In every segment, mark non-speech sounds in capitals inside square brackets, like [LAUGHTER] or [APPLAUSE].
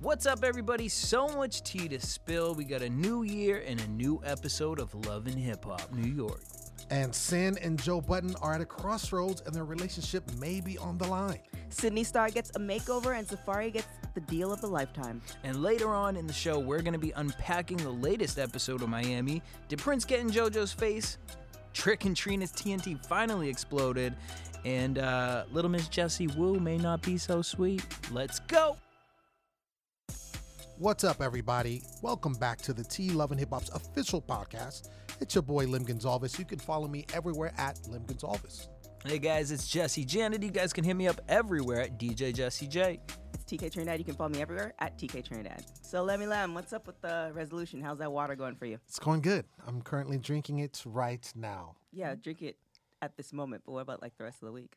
What's up, everybody? So much tea to spill. We got a new year and a new episode of Love and Hip Hop New York. And Cyn and Joe Budden are at a crossroads and their relationship may be on the line. Sidney Starr gets a makeover and Safaree gets the deal of a lifetime. And later on in the show, we're going to be unpacking the latest episode of Miami. Did Prince get in JoJo's face? Trick and Trina's TNT finally exploded. And uh, Little Miss Jessie Woo may not be so sweet. Let's go! What's up, everybody? Welcome back to the T Love and Hip Hop's official podcast. It's your boy Lim Gonzalez. You can follow me everywhere at Lim Gonzalez. Hey guys, it's Jesse Janet. You guys can hit me up everywhere at DJ Jesse J. It's TK Trinidad. You can follow me everywhere at TK Trinidad. So let me lamb. What's up with the resolution? How's that water going for you? It's going good. I'm currently drinking it right now. Yeah, drink it at this moment. But what about like the rest of the week?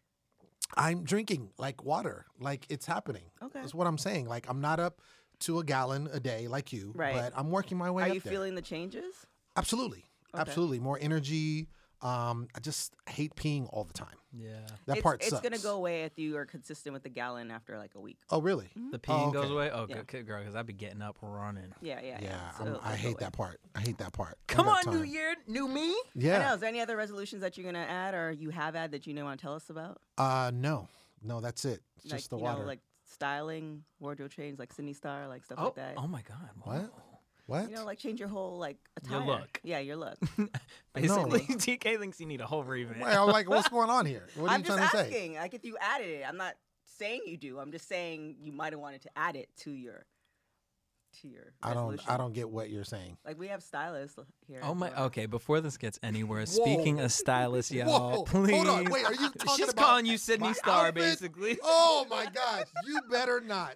I'm drinking like water, like it's happening. Okay. That's what I'm saying. Like I'm not up to a gallon a day like you, Right. but I'm working my way Are up you there. feeling the changes? Absolutely. Absolutely. More energy. Um, I just hate peeing all the time. Yeah. That it's, part it's sucks. gonna go away if you are consistent with the gallon after like a week. Oh, really? The peeing Oh, goes away? Oh, Yeah. good, good girl, because I'd be getting up running. Yeah, yeah, yeah. Yeah, So I'm, it'll I go hate away. that part. I hate that part. Come got on, New. Year, new me. Yeah. I know. Is there any other resolutions that you're gonna add or you have had that you know want to tell us about? Uh, no, no, that's it. It's like just the you water. know, like styling, wardrobe change, like Sidney Starr, like stuff Oh, like that. oh my God. what? wow. What? You know, like change your whole like attire. Your look. Yeah, your look. [LAUGHS] Basically, [LAUGHS] TK thinks you need a whole revamp. Well, like, what's going on here? What are I'm you just trying to say? asking. Like if you added it, I'm not saying you do. I'm just saying you might have wanted to add it to your to your. I don't. resolution. I don't get what you're saying. Like we have stylists here. Oh my. Okay, before this gets anywhere, [LAUGHS] speaking Whoa. of stylists, [LAUGHS] y'all, Whoa, please. hold on. Wait, are you [LAUGHS] talking She's about calling you Sidney Starr, outfit? basically. Oh my gosh! You better not,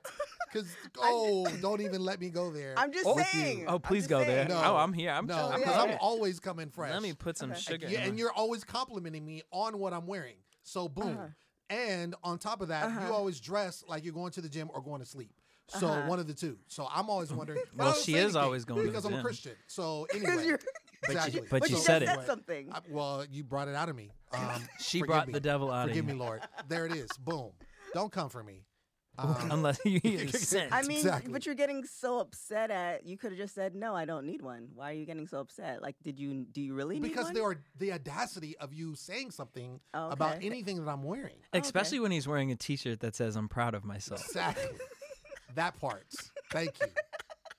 because oh, don't even let me go there. I'm just with saying. Oh, please just go there. No. Oh, I'm here. I'm No, I'm because yeah, I'm yeah. always coming fresh. Let me put some Okay. sugar. Yeah, in and my- you're always complimenting me on what I'm wearing. So boom. Uh-huh. And on top of that, you Uh-huh. always dress like you're going to the gym or going to sleep. So Uh-huh. one of the two. So I'm always wondering. [LAUGHS] but Well, she is anything always going to because I'm a. Christian. So [LAUGHS] anyway, exactly. but But you you said just it. said something. I- well, you brought it out of me. [LAUGHS] Um, She forgive brought me. the devil out Forgive of me, you. Lord. There it is. Boom. Don't come for me. Um, Unless you get sent. I mean, Exactly. but you're getting so upset at. You could have just said, "No, I don't need one." Why are you getting so upset? Like, did you? Do you really need because one? there are the audacity of you saying something about Okay. anything that I'm wearing. Especially when he's wearing a T-shirt that says "I'm proud of myself." Exactly. That part. Thank you.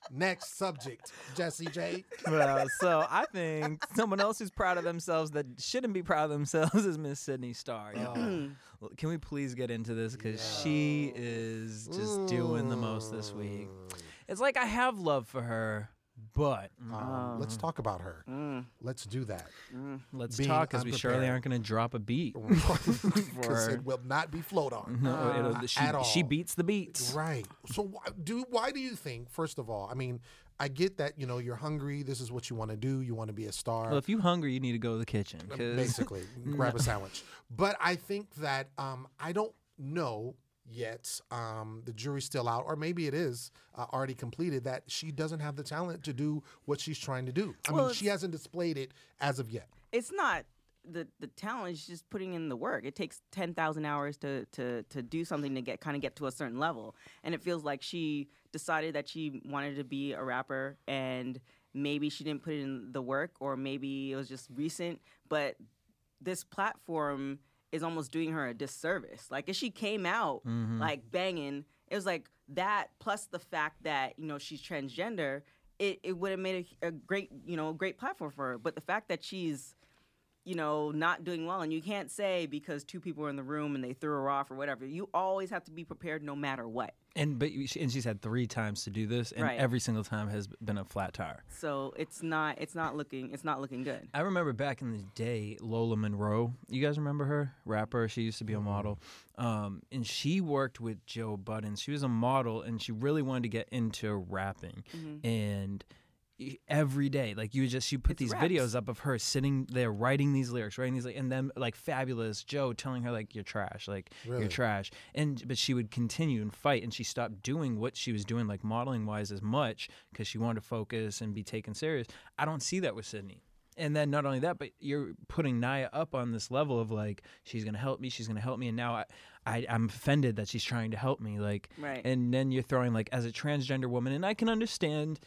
Next subject, Jesse J. well, so I think someone else who's proud of themselves that shouldn't be proud of themselves is Miss Sidney Starr. Oh. Can we please get into this because she is just doing the most this week. It's like I have love for her, but mm, Um, let's talk about her. Mm, Let's do that. let's being talk because we surely aren't going to drop a beat. [LAUGHS] Because it will not be float on. No, it'll, Uh, she, at all. she beats the beats. Right. So why do why do you think? First of all, I mean, I get that you know you're hungry. This is what you want to do. You want to be a star. Well, if you're hungry, you need to go to the kitchen. basically [LAUGHS] grab a sandwich but i think that um, i don't know yet um, the jury's still out or maybe it is uh, already completed that she doesn't have the talent to do what she's trying to do i Well, mean she hasn't displayed it as of yet it's not the the talent. It's just putting in the work. It takes ten thousand hours to to to do something to get kind of get to a certain level. And it feels like she decided that she wanted to be a rapper, and maybe she didn't put in the work, or maybe it was just recent. But this platform is almost doing her a disservice. Like if she came out mm-hmm. like banging, it was like that plus the fact that you know she's transgender. It, it would have made a, a great you know great platform for her. But the fact that she's you know, not doing well. And you can't say because two people were in the room and they threw her off or whatever. You always have to be prepared no matter what. And but you- she, and she's had three times to do this, and Right. every single time has been a flat tire. So it's not it's not looking it's not looking good. I remember back in the day, Lola Monroe. You guys remember her? Rapper. She used to be a model, um, and she worked with Joe Budden. She was a model, and she really wanted to get into rapping. And y- every day, like you just she put It's these raps. videos up of her sitting there writing these lyrics, writing these, like, and then like fabulous Joe telling her like you're trash, like Really? you're trash. And but she would continue and fight, and she stopped doing what she was doing, like modeling wise, as much because she wanted to focus and be taken serious. I don't see that with Sidney. and then not only that, but you're putting Naya up on this level of like she's gonna help me, she's gonna help me, and now I, I I'm offended that she's trying to help me, like, Right. and then you're throwing like as a transgender woman, and I can understand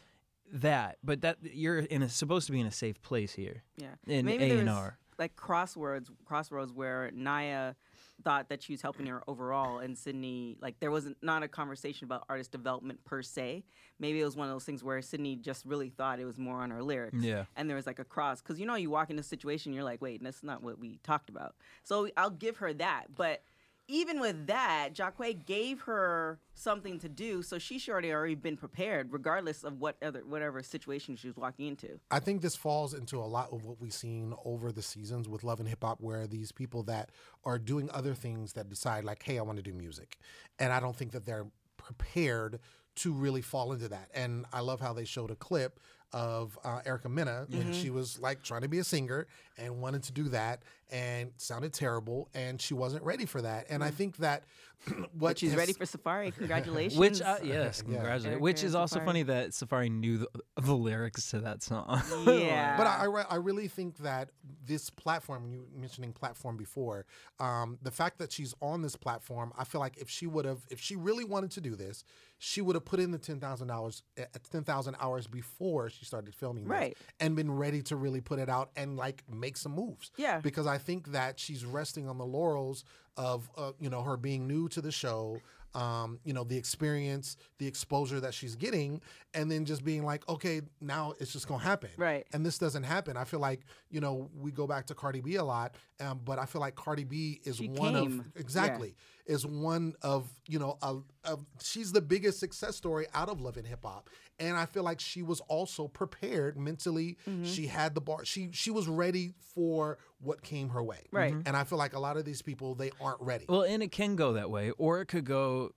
that, but that you're in a supposed to be in a safe place here Yeah. in Maybe A and R. like crossroads crossroads where Naya thought that she was helping her overall and Sidney like there wasn't not a conversation about artist development per se. Maybe it was one of those things where Sidney just really thought it was more on her lyrics. Yeah. And there was like a cross because you know you walk into a situation you're like wait that's not what we talked about. So I'll give her that, but. Even with that, Jacque gave her something to do, so she should already already been prepared, regardless of what other whatever situation she was walking into. I think this falls into a lot of what we've seen over the seasons with Love and Hip Hop, where these people that are doing other things that decide, like, hey, I want to do music. And I don't think that they're prepared to really fall into that. And I love how they showed a clip of uh, Erica Mena, and she was like trying to be a singer and wanted to do that, and sounded terrible, and she wasn't ready for that. And I think that [CLEARS THROAT] what But she's has- ready for Safaree. [LAUGHS] Congratulations. Which uh, yes, Yeah. congratulations. Erica Which is also Safaree. funny that Safaree knew the, the lyrics to that song. [LAUGHS] Yeah. But I, I, I really think that this platform, you were mentioning platform before, um, the fact that she's on this platform, I feel like if she would have, if she really wanted to do this, she would have put in the ten thousand dollars, ten thousand hours before she started filming, this Right. and been ready to really put it out and like make some moves. Yeah. because I think that she's resting on the laurels of, uh, you know, her being new to the show. Um, you know, the experience, the exposure that she's getting, and then just being like, okay, now it's just gonna happen Right. and this doesn't happen. I feel like you know we go back to Cardi B a lot, um, but I feel like Cardi B is She one came. of exactly is one of you know a, a, she's the biggest success story out of Love and Hip Hop, and I feel like she was also prepared mentally. Mm-hmm. She had the bar. She she was ready for what came her way. Right. And I feel like a lot of these people they aren't ready. Well, and it can go that way, or it could go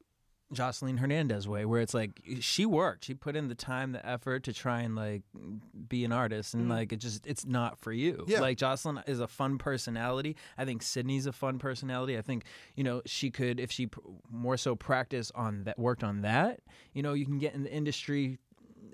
Jocelyn Hernandez way, where it's like she worked, she put in the time, the effort to try and like be an artist, and mm-hmm. like it just it's not for you. Yeah. Like Jocelyn is a fun personality. I think Sidney's a fun personality. I think you know she could if she pr- more so practice on that, worked on that. You know, you can get in the industry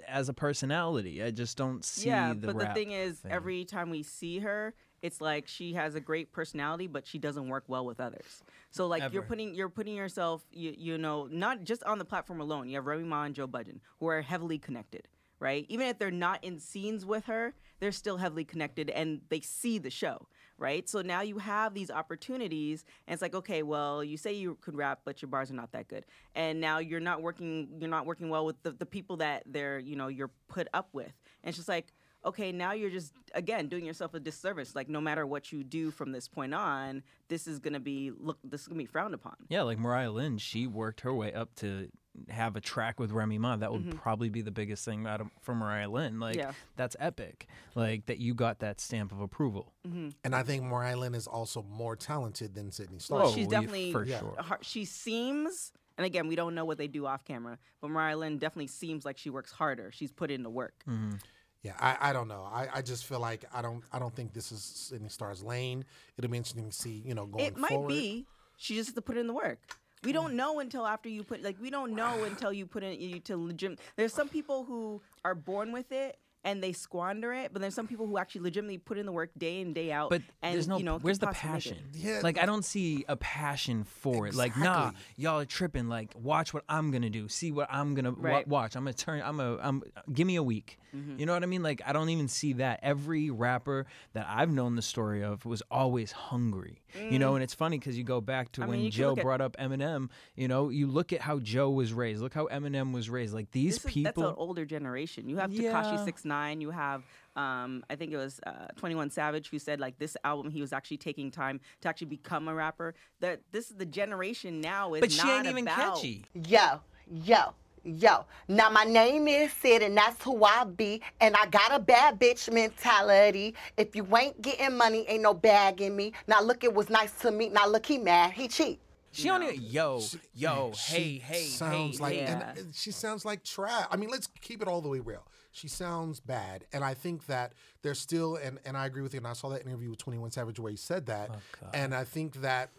as a personality. I just don't see yeah, the but the thing is, thing. every time we see her, it's like she has a great personality, but she doesn't work well with others. So like you're putting you're putting yourself, you, you know, not just on the platform alone. You have Remy Ma and Joe Budden, who are heavily connected, right? Even if they're not in scenes with her, they're still heavily connected, and they see the show, right? So now you have these opportunities, and it's like, okay, well, you say you could rap, but your bars are not that good, and now you're not working, you're not working well with the, the people that they're, you know, you're put up with, and it's just like okay, now you're just again doing yourself a disservice. Like no matter what you do from this point on, this is gonna be look this is gonna be frowned upon. Yeah, like Mariah Lynn, she worked her way up to have a track with Remy Ma. That would mm-hmm. probably be the biggest thing out of, um, for Mariah Lynn. Like Yeah. that's epic. Like that you got that stamp of approval. Mm-hmm. and I think Mariah Lynn is also more talented than Sidney Starr. Oh, she's we- definitely for Yeah. sure. she seems. And again, we don't know what they do off camera, but Mariah Lynn definitely seems like she works harder. She's put in the work. Mm-hmm. Yeah, I, I don't know. I, I just feel like I don't I don't think this is Sidney Starr's lane. It'll be interesting to see, you know, going It might forward. be. She just has to put in the work. We don't mm. know until after you put like we don't know [SIGHS] until you put in you to legit. There's some people who are born with it and they squander it, but there's some people who actually legitimately put in the work day in day out. But and there's no. you know where's the could possibly make it. passion? Yeah. Like I don't see a passion for it. Like nah, y'all are tripping. Like watch what I'm gonna do. See what I'm gonna wa- watch. I'm gonna turn. I'm a. I'm. Give me a week. Mm-hmm. You know what I mean? Like I don't even see that. Every rapper that I've known the story of was always hungry. You know, and it's funny because you go back to Mm. I when you can Joe look at- brought up Eminem. You know, you look at how Joe was raised. Look how Eminem was raised. Like these This is, people. that's an older generation. You have Yeah. Tekashi Six Nine. You have, um, I think it was uh, Twenty One Savage who said like this album he was actually taking time to actually become a rapper. That this is the generation now is but she not ain't even about, catchy. Yo, yo, yo. Now my name is Sid and that's who I be. And I got a bad bitch mentality. If you ain't getting money, ain't no bag in me. Now look, it was nice to meet. Now look, he mad. He cheat. She don't even. Yo, yo, She hey, hey, sounds hey. like hey. and Yeah. uh, she sounds like trash. I mean, let's keep it all the way real. She sounds bad, and I think that there's still and and I agree with you. And I saw that interview with Twenty One Savage where he said that, and I think that.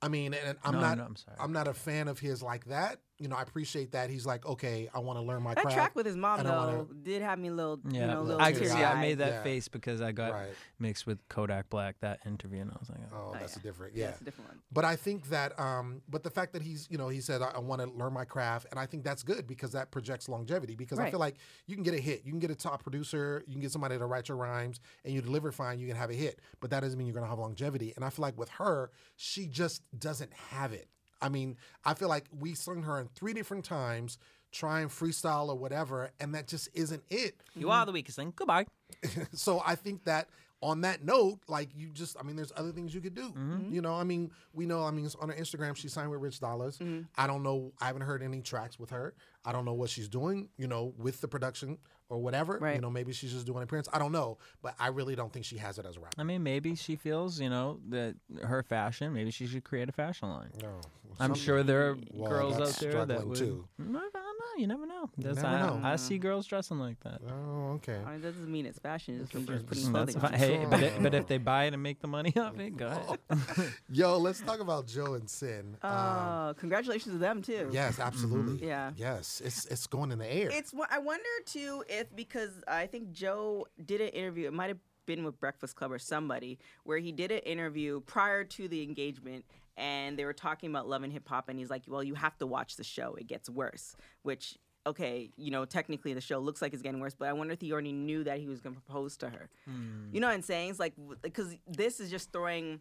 I mean, and I'm Oh, No, not. no, I'm sorry. I'm not a fan of his like that. You know, I appreciate that he's like, okay, I want to learn my That craft. track with his mom though wanna- did have me a little, Yeah, you know, a little I teary see. I made that Yeah. face because I got Right. mixed with Kodak Black that interview, and I was like, oh. Oh, that's yeah. a different. Yeah, Yeah. it's a different one. But I think that, um, but the fact that he's, you know, he said, I, I want to learn my craft. And I think that's good because that projects longevity. Because I feel like you can get a hit. You can get a top producer. You can get somebody to write your rhymes and you deliver fine. You can have a hit. But that doesn't mean you're going to have longevity. And I feel like with her, she just doesn't have it. I mean, I feel like we sung her in three different times, trying freestyle or whatever, and that just isn't it. You are the weakest thing. Goodbye. [LAUGHS] so I think that on that note, like you just, I mean, there's other things you could do. Mm-hmm. You know, I mean, we know, I mean, on her Instagram, she signed with Rich Dollaz. Mm-hmm. I don't know, I haven't heard any tracks with her. I don't know what she's doing, you know, with the production or whatever. You know, maybe she's just doing an appearance. I don't know, but I really don't think she has it as a rapper. I mean, maybe she feels, you know, that her fashion. Maybe she should create a fashion line. No, I'm sure there are Well, girls out that's there that struggling would. too. No, I don't know. You never know. That's never I, know. I see girls dressing like that. Oh, okay. I mean, that doesn't mean it's fashion. It just means you're putting Mm, clothing. That's on. fine. Hey, but, it, but if they buy it and make the money off it, go ahead. [LAUGHS] Yo, let's talk about Joe and Cyn. Um, Uh, congratulations to them too. yes, absolutely. Yeah. Yes, it's it's going in the air. It's I wonder too if because I think Joe did an interview. It might have been with Breakfast Club or somebody where he did an interview prior to the engagement. And they were talking about love and hip hop, and he's like, "Well, you have to watch the show. It gets worse." Which, okay, you know, technically the show looks like it's getting worse, but I wonder if he already knew that he was going to propose to her. Hmm. You know what I'm saying? It's like because this is just throwing.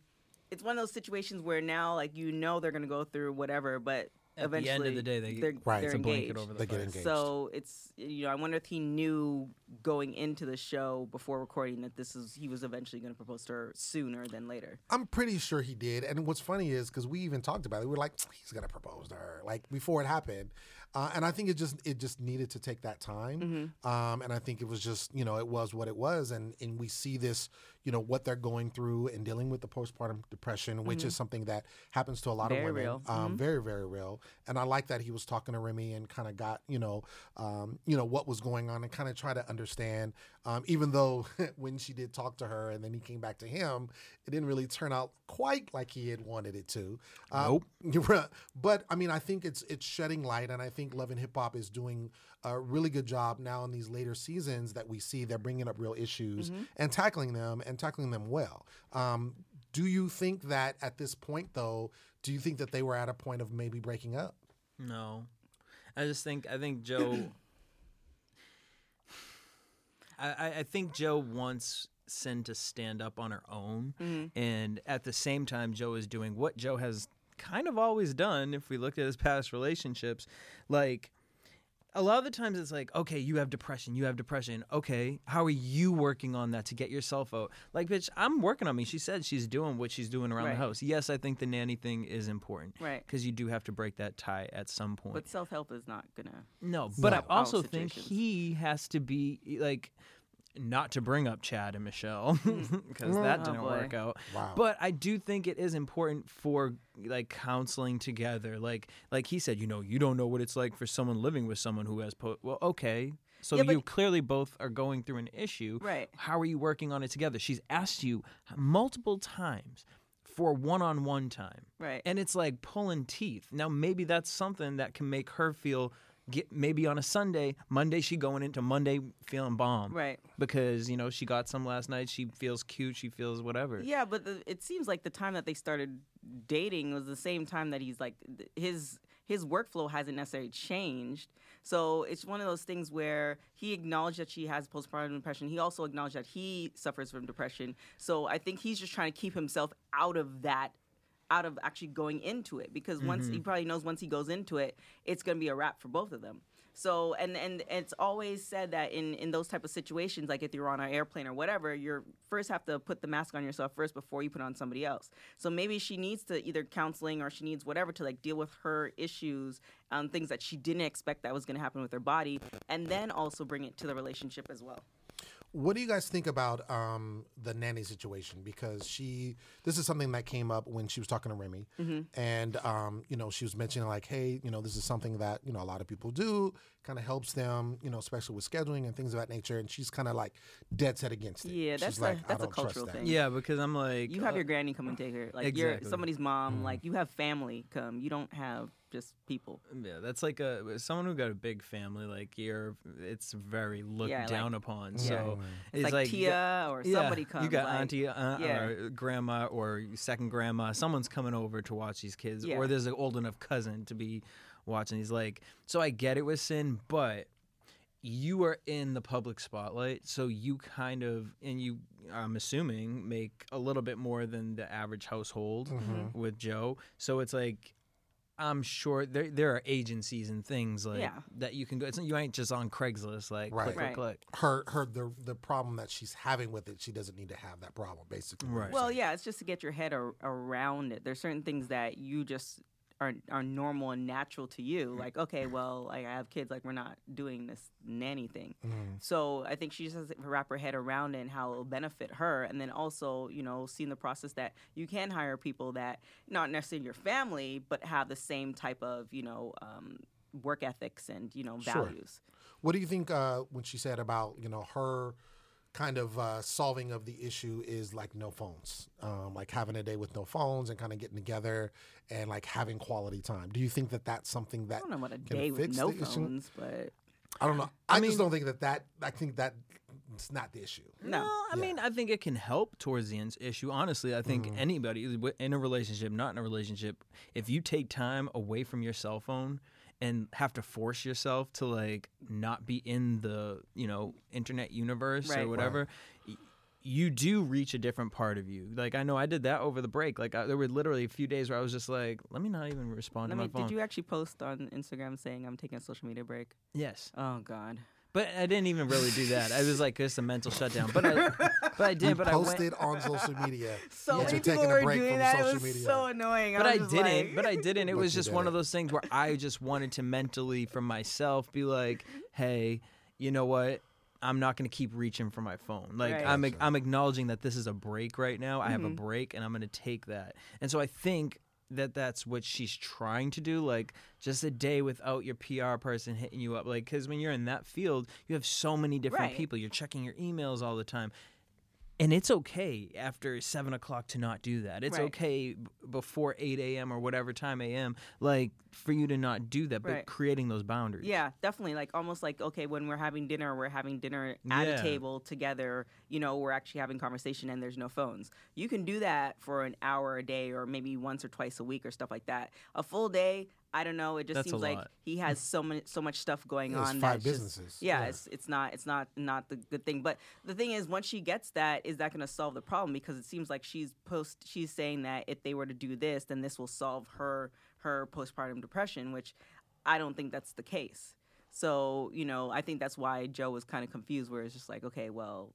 It's one of those situations where now, like, you know, they're going to go through whatever, but At the eventually, end of the day, they- they're, Right. they're a blanket engaged. over the They get engaged. So it's you know I wonder if he knew going into the show before recording that this is he was eventually going to propose to her sooner than later. I'm pretty sure he did. And what's funny is because we even talked about it, we were like, he's gonna propose to her, like before it happened. Uh, and I think it just it just needed to take that time. Mm-hmm. Um, and I think it was just you know it was what it was. And and we see this you know what they're going through and dealing with the postpartum depression, which is something that happens to a lot Mm-hmm. Very of women. real. Mm-hmm. Um, Very very real. And I like that he was talking to Remy and kind of got you know um, you know what was going on and kind of try to understand. Um, even though [LAUGHS] when she did talk to her and then he came back to him, it didn't really turn out quite like he had wanted it to. Uh, Nope. [LAUGHS] But I mean, I think it's it's shedding light, and I think Love and Hip Hop is doing a really good job now in these later seasons that we see they're bringing up real issues and tackling them and tackling them well. Um, do you think that at this point, though, do you think that they were at a point of maybe breaking up? No, I just think I think Joe. [COUGHS] I, I- I think Joe wants Cyn to stand up on her own, and at the same time, Joe is doing what Joe has kind of always done. If we looked at his past relationships, like a lot of the times it's like, okay, you have depression, you have depression. Okay, how are you working on that to get yourself out? Like, bitch, I'm working on me. She said she's doing what she's doing around Right. the house. Yes, I think the nanny thing is important. Right. Because you do have to break that tie at some point. But self help is not gonna. no, but I also think he has to be like, not to bring up Chad and Michelle hmm. [LAUGHS] because oh, that Oh, didn't boy. work out. Wow. But I do think it is important for like counseling together. Like like he said, you know, you don't know what it's like for someone living with someone who has po- well, okay. So Yeah, but- you clearly both are going through an issue. Right. How are you working on it together? She's asked you multiple times for one-on-one time. Right. And it's like pulling teeth. Now maybe that's something that can make her feel get maybe on a Sunday, Monday she going into Monday feeling bomb. Right. Because, you know, she got some last night, she feels cute, she feels whatever. Yeah, but the, it seems like the time that they started dating was the same time that he's like his his workflow hasn't necessarily changed. So it's one of those things where he acknowledged that she has postpartum depression. He also acknowledged that he suffers from depression. So I think he's just trying to keep himself out of that out of actually going into it because once he probably knows once he goes into it, it's going to be a wrap for both of them. So and and it's always said that in in those type of situations, like if you're on an airplane or whatever, you're first have to put the mask on yourself first before you put on somebody else. So maybe she needs to either counseling or she needs whatever to like deal with her issues, um, things that she didn't expect that was going to happen with her body, and then also bring it to the relationship as well. What do you guys think about um, the nanny situation? Because she, this is something that came up when she was talking to Remy, and um, you know she was mentioning like, hey, you know, this is something that you know a lot of people do, kind of helps them, you know, especially with scheduling and things of that nature. And she's kind of like dead set against it. Yeah, She's that's a- like, that's a don't trust cultural that. thing. Yeah, because I'm like You have uh, your granny come and take her, like you're somebody's mom, like you have family come. You don't have just people. Yeah, that's like a someone who got a big family. Like you're, it's very looked Yeah, like- down upon. Yeah. So It's like, Tia or yeah, somebody comes. You got like, auntie, uh, yeah. or grandma, or second grandma. Someone's coming over to watch these kids, Yeah. or there's an old enough cousin to be watching He's Like, so I get it with Cyn, but you are in the public spotlight, so you kind of, and you, I'm assuming, make a little bit more than the average household Mm-hmm. with Joe. So it's like. I'm sure there there are agencies and things like Yeah. that you can go. It's, you ain't just on Craigslist like Right. click click Right. click. Her her the the problem that she's having with it, she doesn't need to have that problem. Basically, Right. Well, yeah, it's just to get your head ar- around it. There's certain things that you just are are normal and natural to you. Like, okay, well, like I have kids, like we're not doing this nanny thing. So I think she just has to wrap her head around it and how it'll benefit her, and then also, you know, seeing the process that you can hire people that not necessarily your family, but have the same type of, you know, um, work ethics and you know values. Sure. What do you think uh, when she said about you know her kind of uh, solving of the issue is like no phones, um, like having a day with no phones and kind of getting together and like having quality time. Do you think that that's something that I that don't know about a day with no the issue? phones, but I don't know. I, mean- just don't think that that I think that it's not the issue. no. I mean, I think it can help towards the ins- issue. Honestly, I think Mm-hmm. anybody in a relationship, not in a relationship, if you take time away from your cell phone and have to force yourself to like not be in the you know internet universe Right. or whatever. y- You do reach a different part of you. Like I know I did that over the break. Like I, there were literally a few days where I was just like, "Let me not even respond Let to me, my phone." did you actually post on Instagram saying I'm taking a social media break? yes, Oh God. But I didn't even really do that. I was like just a mental shutdown. But I, [LAUGHS] but I did. You but I went, posted on social media [LAUGHS] So that many you're people taking were a break doing from that. social it was media. so annoying. but I, I didn't. like- But I didn't. It But was just one of those things where I just wanted to mentally, for myself, be like, "Hey, you know what? I'm not going to keep reaching for my phone. Like Right. I'm, I'm acknowledging that this is a break right now. I have Mm-hmm. a break, and I'm going to take that. And so I think that that's what she's trying to do. Like just a day without your PR person hitting you up. Like because when you're in that field, you have so many different Right. people. You're checking your emails all the time. And it's okay after seven o'clock to not do that. It's Right. okay b- before eight a.m. or whatever time a.m. Like for you to not do that, but Right. creating those boundaries. Yeah, definitely. Like almost like okay, when we're having dinner, we're having dinner at Yeah. a table together. You know, we're actually having conversation, and there's no phones. You can do that for an hour a day, or maybe once or twice a week, or stuff like that. A full day, I don't know. It just That's seems like lot. he has so much so much stuff going Yeah, it's on. five that's just- businesses. yeah, Yeah. it's it's not it's not not the good thing. But the thing is, once she gets that, is that going to solve the problem? Because it seems like she's post she's saying that if they were to do this, then this will solve her her postpartum depression, which I don't think that's the case. So you know, I think that's why Joe was kind of confused, where it's just like, okay, well,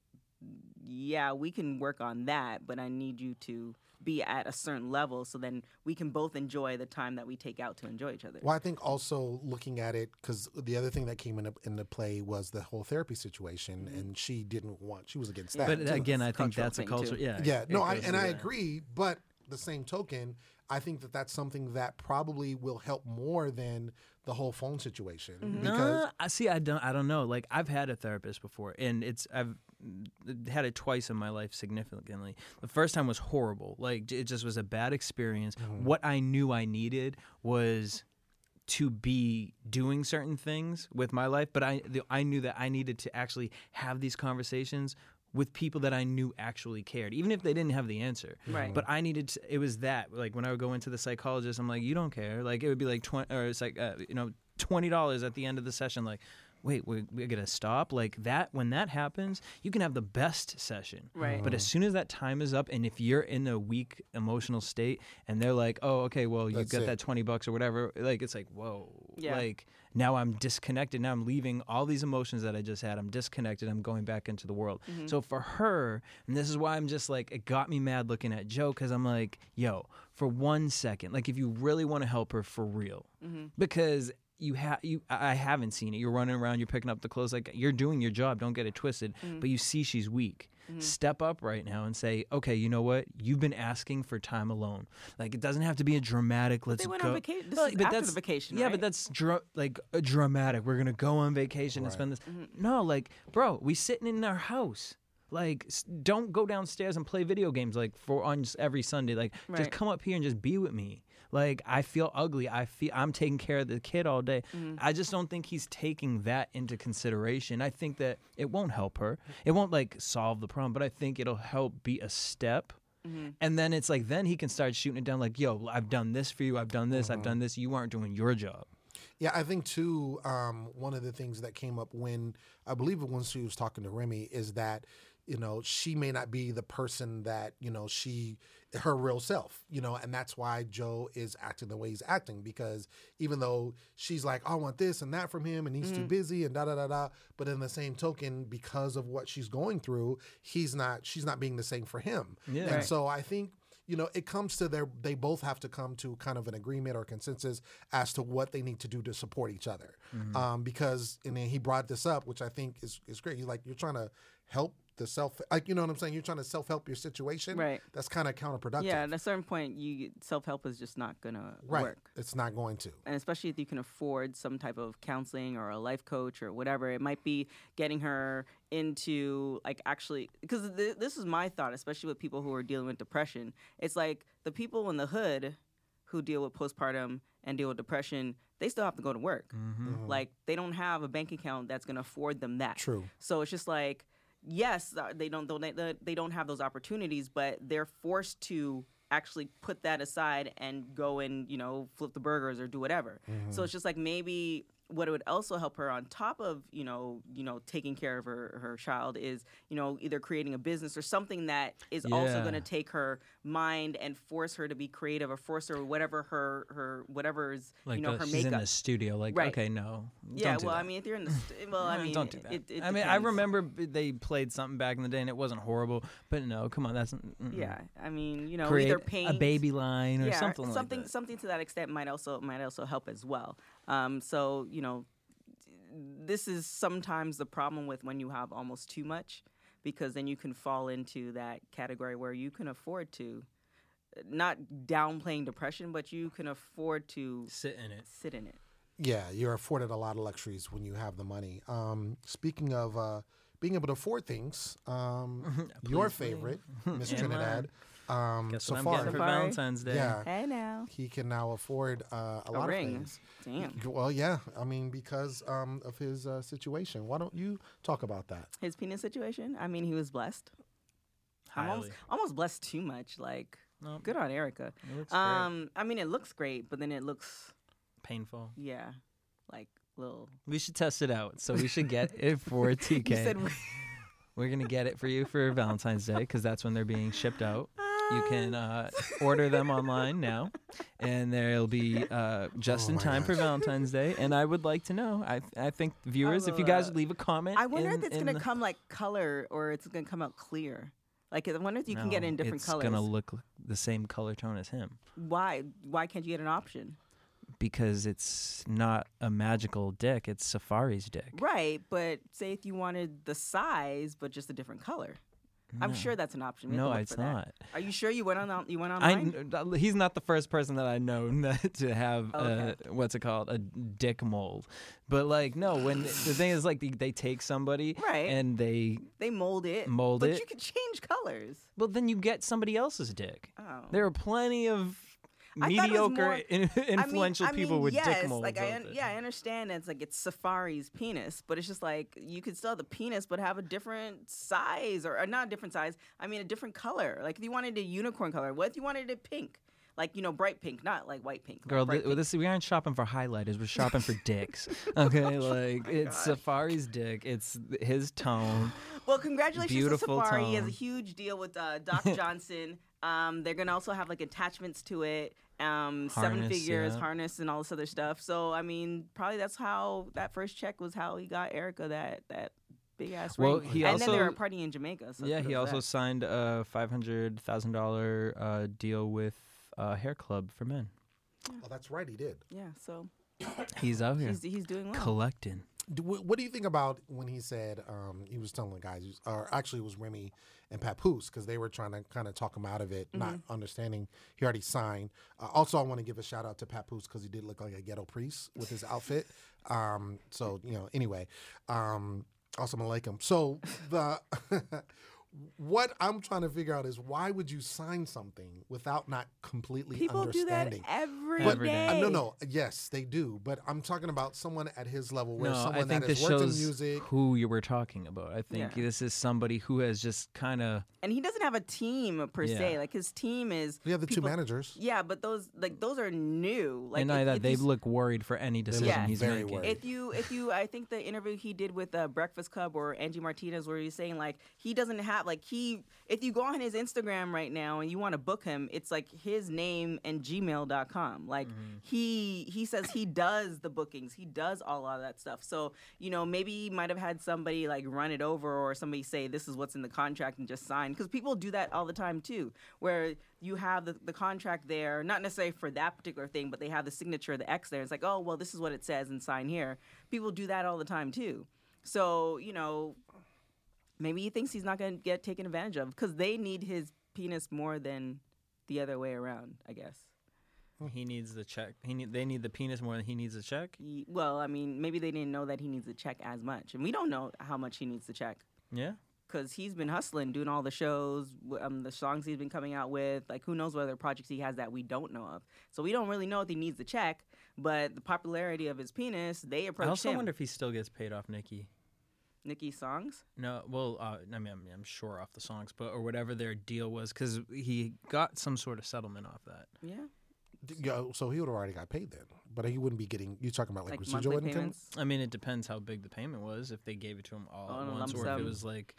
yeah, we can work on that, but I need you to be at a certain level so then we can both enjoy the time that we take out to enjoy each other. Well, I think also looking at it because the other thing that came into, into play was the whole therapy situation, mm-hmm. and she didn't want. She was against that. But too. again, I think that's a culture. too. Yeah. yeah, no, I, and I that. agree. But the same token, I think that that's something that probably will help more than the whole phone situation mm-hmm. because No, I see. I don't. I don't know. Like I've had a therapist before, and it's I've had it twice in my life significantly. The first time was horrible. Like it just was a bad experience. What I knew I needed was to be doing certain things with my life, but I the, I knew that I needed to actually have these conversations with people that I knew actually cared, even if they didn't have the answer. Right. But I needed to, it was that like when I would go into the psychologist, I'm like, you don't care. Like it would be like twenty or it's like uh, you know twenty dollars at the end of the session. Like, wait, we we gotta stop. Like that when that happens, you can have the best session. Right. But as soon as that time is up, and if you're in a weak emotional state, and they're like, oh, okay, well you That's got it. that twenty bucks or whatever, like it's like whoa, Yeah. like now I'm disconnected. Now I'm leaving all these emotions that I just had. I'm disconnected. I'm going back into the world. Mm-hmm. So for her, and this is why I'm just like, it got me mad looking at Joe because I'm like, yo, for one second, like if you really want to help her for real, Mm-hmm. because you have you I I haven't seen it. You're running around, you're picking up the clothes, like you're doing your job. Don't get it twisted. Mm-hmm. But you see she's weak. Step up right now and say, okay, you know what? You've been asking for time alone. Like it doesn't have to be a dramatic. Let's they went go. on vacation. This Well, is but after the vacation, Yeah, right? but that's dra- like a dramatic. We're gonna go on vacation and spend this. Mm-hmm. No, like, bro, we sitting in our house. Like, s- don't go downstairs and play video games like for on every Sunday. Like, Right. just come up here and just be with me. Like I feel ugly. I feel I'm taking care of the kid all day. Mm-hmm. I just don't think he's taking that into consideration. I think that it won't help her. It won't like solve the problem, but I think it'll help be a step. Mm-hmm. And then it's like then he can start shooting it down like, "Yo, I've done this for you. I've done this. I've mm-hmm. done this. You aren't doing your job." Yeah, I think too. Um, one of the things that came up when I believe it when she was talking to Remy is that you know she may not be the person that you know she her real self. You know, and that's why Joe is acting the way he's acting because even though she's like, I want this and that from him, and he's too busy and da da da da, but in the same token, because of what she's going through, he's not. She's not being the same for him. Yeah. And Right. so I think you know it comes to their they both have to come to kind of an agreement or consensus as to what they need to do to support each other um, because and then he brought this up which i think is, is great he's like you're trying to help the self like you know what i'm saying? You're trying to self-help your situation. Right. that's kind of counterproductive. Yeah, at a certain point, you self help is just not gonna right. work. it's not going to. And especially if you can afford some type of counseling or a life coach or whatever it might be getting her into like actually because th- this is my thought especially with people who are dealing with depression. It's like the people in the hood who deal with postpartum and deal with depression they still have to go to work. Mm-hmm. Mm-hmm. Like they don't have a bank account that's going to afford them that. True. so it's just like yes uh, they don't donate they don't have those opportunities but they're forced to actually put that aside and go and you know flip the burgers or do whatever. So it's just like maybe what it would also help her on top of you know you know taking care of her her child is you know either creating a business or something that is also going to take her mind and force her to be creative or force her whatever her her whatever is Like you know the- her she's makeup in the studio. Like, Right. okay, no. yeah don't do well i mean if you're in the st- [LAUGHS] well i mean don't do that. it, it I mean, I remember they played something back in the day, and it wasn't horrible. But no, come on, that's mm-mm. yeah i mean you know Create either paint a baby line or yeah, something like something that. something to that extent might also might also help as well. Um, so you know, this is sometimes the problem with when you have almost too much, because then you can fall into that category where you can afford to, not downplaying depression, but you can afford to Sit in it. sit in it. yeah you're afforded a lot of luxuries when you have the money um, speaking of uh, being able to afford things um, [LAUGHS] your Please, please. favorite [LAUGHS] miss trinidad um, Guess what I'm Safaree. getting for Valentine's Day? yeah Hey now, he can now afford uh, a, lot ring. of things. damn. Well, yeah, I mean because um, of his uh, situation. Why don't you talk about that? His penis situation. I mean, he was blessed. I'm almost, Highly. almost blessed too much. Like, No, good on Erica. It looks great. Um, I mean, it looks great, but then it looks Painful. Yeah, like little. We should test it out. So we should get it for [LAUGHS] TK. You said We're gonna get it for you for Valentine's Day because that's when they're being shipped out. You can uh, order them online now, and they'll be uh, just Oh in my time for gosh. Valentine's Day. And I would like to know. I I think viewers, if you guys leave a comment, I wonder in- if it's in gonna the- come like color or it's gonna come out clear. Like I wonder if you can get it in No, different it's colors. gonna look the same color tone as him Why? Why can't you get an option? because it's not a magical dick. It's Safaree's dick. Right, but say if you wanted the size but just a different color. I'm sure that's an option. We No, it's for that. not. Are you sure you went on? You went I online? kn- he's not the first person that I know [LAUGHS] to have Okay. uh, what's it called a dick mold, but like no, when the thing is like they, they take somebody Right. and they they mold it. mold but it. you can change colors. well then you get somebody else's dick. Oh. There are plenty of I thought it was mediocre more- in, [LAUGHS] I mean- influential I mean, people with yes, dick molds. Like I, out un- there. yeah, I understand. It's like it's Safaree's penis, but it's just like you could still have the penis, but have a different size or, or not a different size. I mean, a different color. Like if you wanted a unicorn color, what if you wanted it pink? Like you know, bright pink, not like white pink. Girl, bright th- pink. this we aren't shopping for highlighters. We're shopping for dicks. [LAUGHS] [LAUGHS] Okay, like it's Safaree's dick. It's his tone. Well, congratulations Beautiful to Safaree. He has a huge deal with uh, Doc Johnson. Um, they're gonna also have like attachments to it, um, seven figures, yeah. harness, and all this other stuff. So I mean, probably that's how that first check was how he got Erica that that big ass Well, ring. he and then they were also- partying in Jamaica. So yeah, he also that. signed a five hundred thousand dollar uh, deal with uh, Hair Club for Men. Oh, that's right, he did. yeah. So He's out here he's he's doing well. collecting. Do, what do you think about when he said um, he was telling the guys, or actually it was Remy and Papoose because they were trying to kind of talk him out of it, not understanding he already signed. Uh, also, I want to give a shout out to Papoose because he did look like a ghetto priest with his outfit. [LAUGHS] Um, so you know, anyway, um, also Malaikum. So the [LAUGHS] what I'm trying to figure out is why would you sign something without not completely People do that understanding? every day. But- Every day. Uh, no, no, yes, they do. But I'm talking about someone at his level, where no, someone I think that this has worked in shows music. who you were talking about. I think Yeah. this is somebody who has just kind of And he doesn't have a team per se. Like his team is. We have the two managers. Yeah, but those like those are new. Like and if- that if they look worried for any decision look he's very making. worried. If you, if you, I think the interview he did with uh, Breakfast Club or Angie Martinez, where he's saying like he doesn't have like he, if you go on his Instagram right now and you want to book him, it's like his name and gmail.com. Like mm-hmm. he, he says he does the bookings, he does all of that stuff. So you know maybe he might have had somebody like run it over or somebody say this is what's in the contract and just sign because people do that all the time too, where you have the, the contract there, not necessarily for that particular thing, but they have the signature, of the X there. It's like, oh, well, this is what it says and sign here. People do that all the time too. So, you know, maybe he thinks he's not going to get taken advantage of because they need his penis more than the other way around, I guess. He needs the check. He need, they need the penis more than he needs the check. He, well, I mean, maybe they didn't know that he needs the check as much. And we don't know how much he needs to check. Yeah. because he's been hustling, doing all the shows, um, the songs he's been coming out with. Like, who knows what other projects he has that we don't know of. So we don't really know if he needs the check. But the popularity of his penis, they approach. I also him. wonder if he still gets paid off Nicki. Nicki's songs. No, well, uh, I mean, I'm, I'm sure off the songs, but or whatever their deal was, because he got some sort of settlement off that. Yeah, Yeah, so he would have already got paid then, but he wouldn't be getting. You talking about like, like residual income? payments. I mean, it depends how big the payment was. If they gave it to him all Oh, in a at once, or if it was like,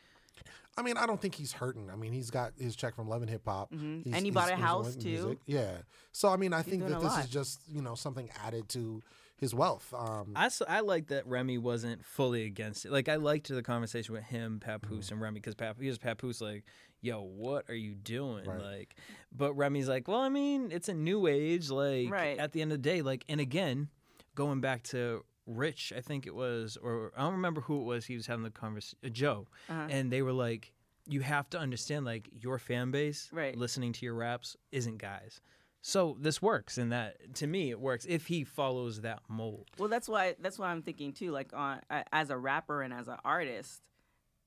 I mean, I don't think he's hurting. I mean, he's got his check from Love and Hip Hop, Mhm. And he bought a house, too. music. Yeah. So I mean, I think that this lot. is just you know something added to his wealth. Um, I, s- I like that Remy wasn't fully against it. Like I liked the conversation with him, Papoose, and Remy because Papoose, here's Papoose like, "Yo, what are you doing?" Right. Like, but Remy's like, "Well, I mean, it's a new age. Like, Right. at the end of the day, like, and again, going back to Rich, I think it was, or I don't remember who it was. He was having the conversation, uh, Joe, Uh-huh. and they were like, "You have to understand, like, your fan base, Right. listening to your raps isn't guys." So this works, and that to me it works if he follows that mold. Well, that's why that's why I'm thinking too. Like on a- as a rapper and as an artist,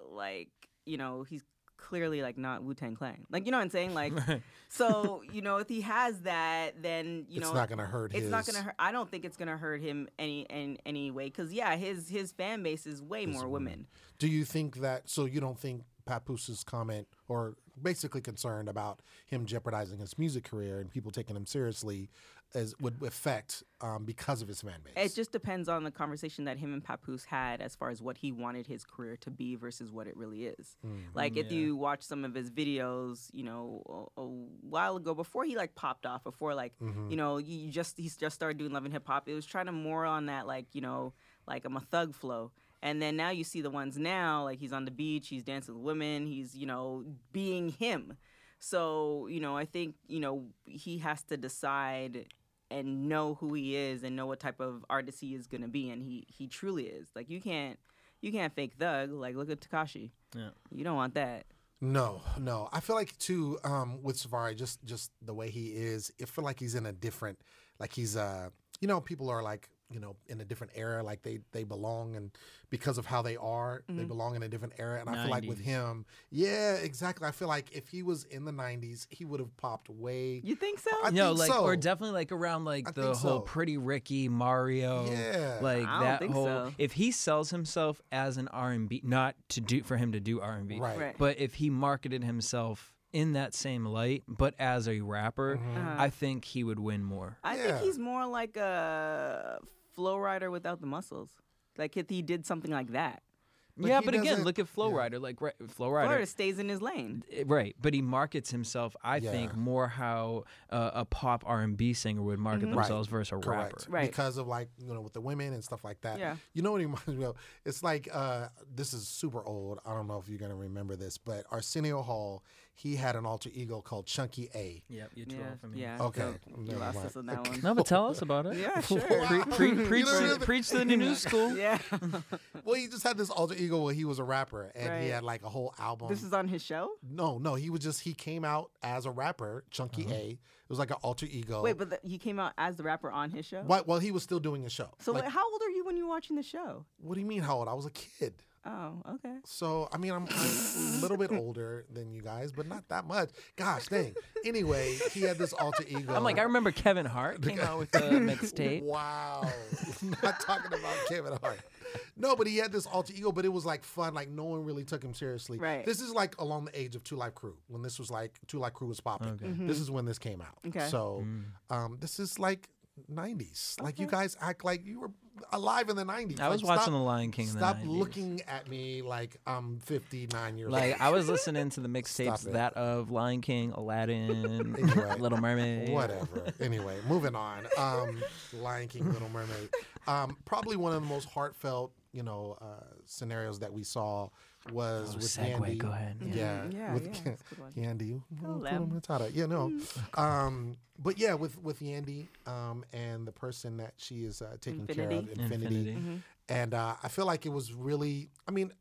like you know he's clearly like not Wu Tang Clan. Like you know what I'm saying? Like [LAUGHS] so you know if he has that, then you it's know not going to hurt. it's his, not gonna hurt. I don't think it's gonna hurt him any in any way because yeah, his his fan base is way His more women. women. Do you think that? So you don't think Papooses comment or basically concerned about him jeopardizing his music career and people taking him seriously as would affect um, because of his fan base? It just depends on the conversation that him and Papoose had as far as what he wanted his career to be versus what it really is. Mm. Like if Yeah. you watch some of his videos, you know, a, a while ago before he like popped off, before like Mhm. you know, you just he's just started doing love and hip hop. It was trying to more on that like you know, like I'm a thug flow. And then now you see the ones now, like he's on the beach, he's dancing with women, he's you know being him. So you know, I think you know he has to decide and know who he is and know what type of artist he is gonna be, and he he truly is. Like you can't you can't fake thug. Like look at Tekashi. Yeah. You don't want that. No, no. I feel like too um, with Safaree, just just the way he is, I feel like he's in a different, like he's uh, you know, people are like you know in a different era, like they they belong, and because of how they are, they Mhm. belong in a different era. And I feel like with him, yeah, exactly. I feel like if he was in the '90s, he would have popped way. You think so? I no, think like so. or definitely like around like I the whole so. Pretty Ricky Mario, Yeah. like I that whole. so. If he sells himself as an R and B, not to do for him to do R and B, Right. Right. but if he marketed himself in that same light, but as a rapper, Mhm. Uh-huh. I think he would win more. I Yeah. think he's more like a Flo Rida without the muscles. Like if he did something like that, But yeah, but again, look at Flow yeah. Rider, like right, Flow Florida Rider. stays in his lane. eh, Right, but he markets himself. I think more how uh, a pop R and B singer would market Mhm. Right. themselves versus a Correct. rapper. Right. Because of like, you know, with the women and stuff like that. Yeah. You know what it [LAUGHS] reminds me of? It's like, uh, this is super old. I don't know if you're going to remember this, but Arsenio Hall, he had an alter ego called Chunky A. Yep, you're too Yeah, old for me. yeah. Okay. so You Never lost us on that one. No, but tell us about it. Yeah, [LAUGHS] sure. Pre- pre- [LAUGHS] You preach, don't to, preach to the new [LAUGHS] school. yeah. Well, he just had this alter ego where he was a rapper and he had like a whole album. this is on his show. no, no, he was just, he came out as a rapper, Chunky uh-huh. A. It was like an alter ego. Wait, but the, he came out as the rapper on his show. What? Well, he was still doing a show. So Like, how old are you when you were watching the show? what do you mean, how old? I was a kid. Oh, okay. So I mean, I'm, I'm a little bit older than you guys, but not that much. Gosh, dang. Anyway, he had this alter ego. I'm like, I remember Kevin Hart came out with a [LAUGHS] mixtape. Wow, [LAUGHS] not talking about Kevin Hart. No, but he had this alter ego, but it was like fun. Like no one really took him seriously. Right. This is like along the age of Two Live Crew when this was like Two Live Crew was popping. Okay. This is when this came out. Okay. So, Mm. um, this is like 90s. Like you guys act like you were alive in the 90s. I was watching stop- The Lion King in the Stop 90s. looking at me like I'm 59 years old. Like old. I was [LAUGHS] listening to the mixtapes that of Lion King, Aladdin, [LAUGHS] Anyway. Little Mermaid. Whatever. anyway, moving on. Um, Lion King, Little Mermaid. Um, probably one of the most heartfelt, you know, uh, scenarios that we saw was Oh, with segue, Yandy. go ahead. Yeah, Yeah, with yeah, Yan- that's a good one. Yandy. Go, Hakuna Lamb. Matata. Yeah, no. Um, but yeah, with with Yandy um, and the person that she is uh, taking care of, Infinity. Infinity. Infinity. And uh, I feel like it was really, I mean,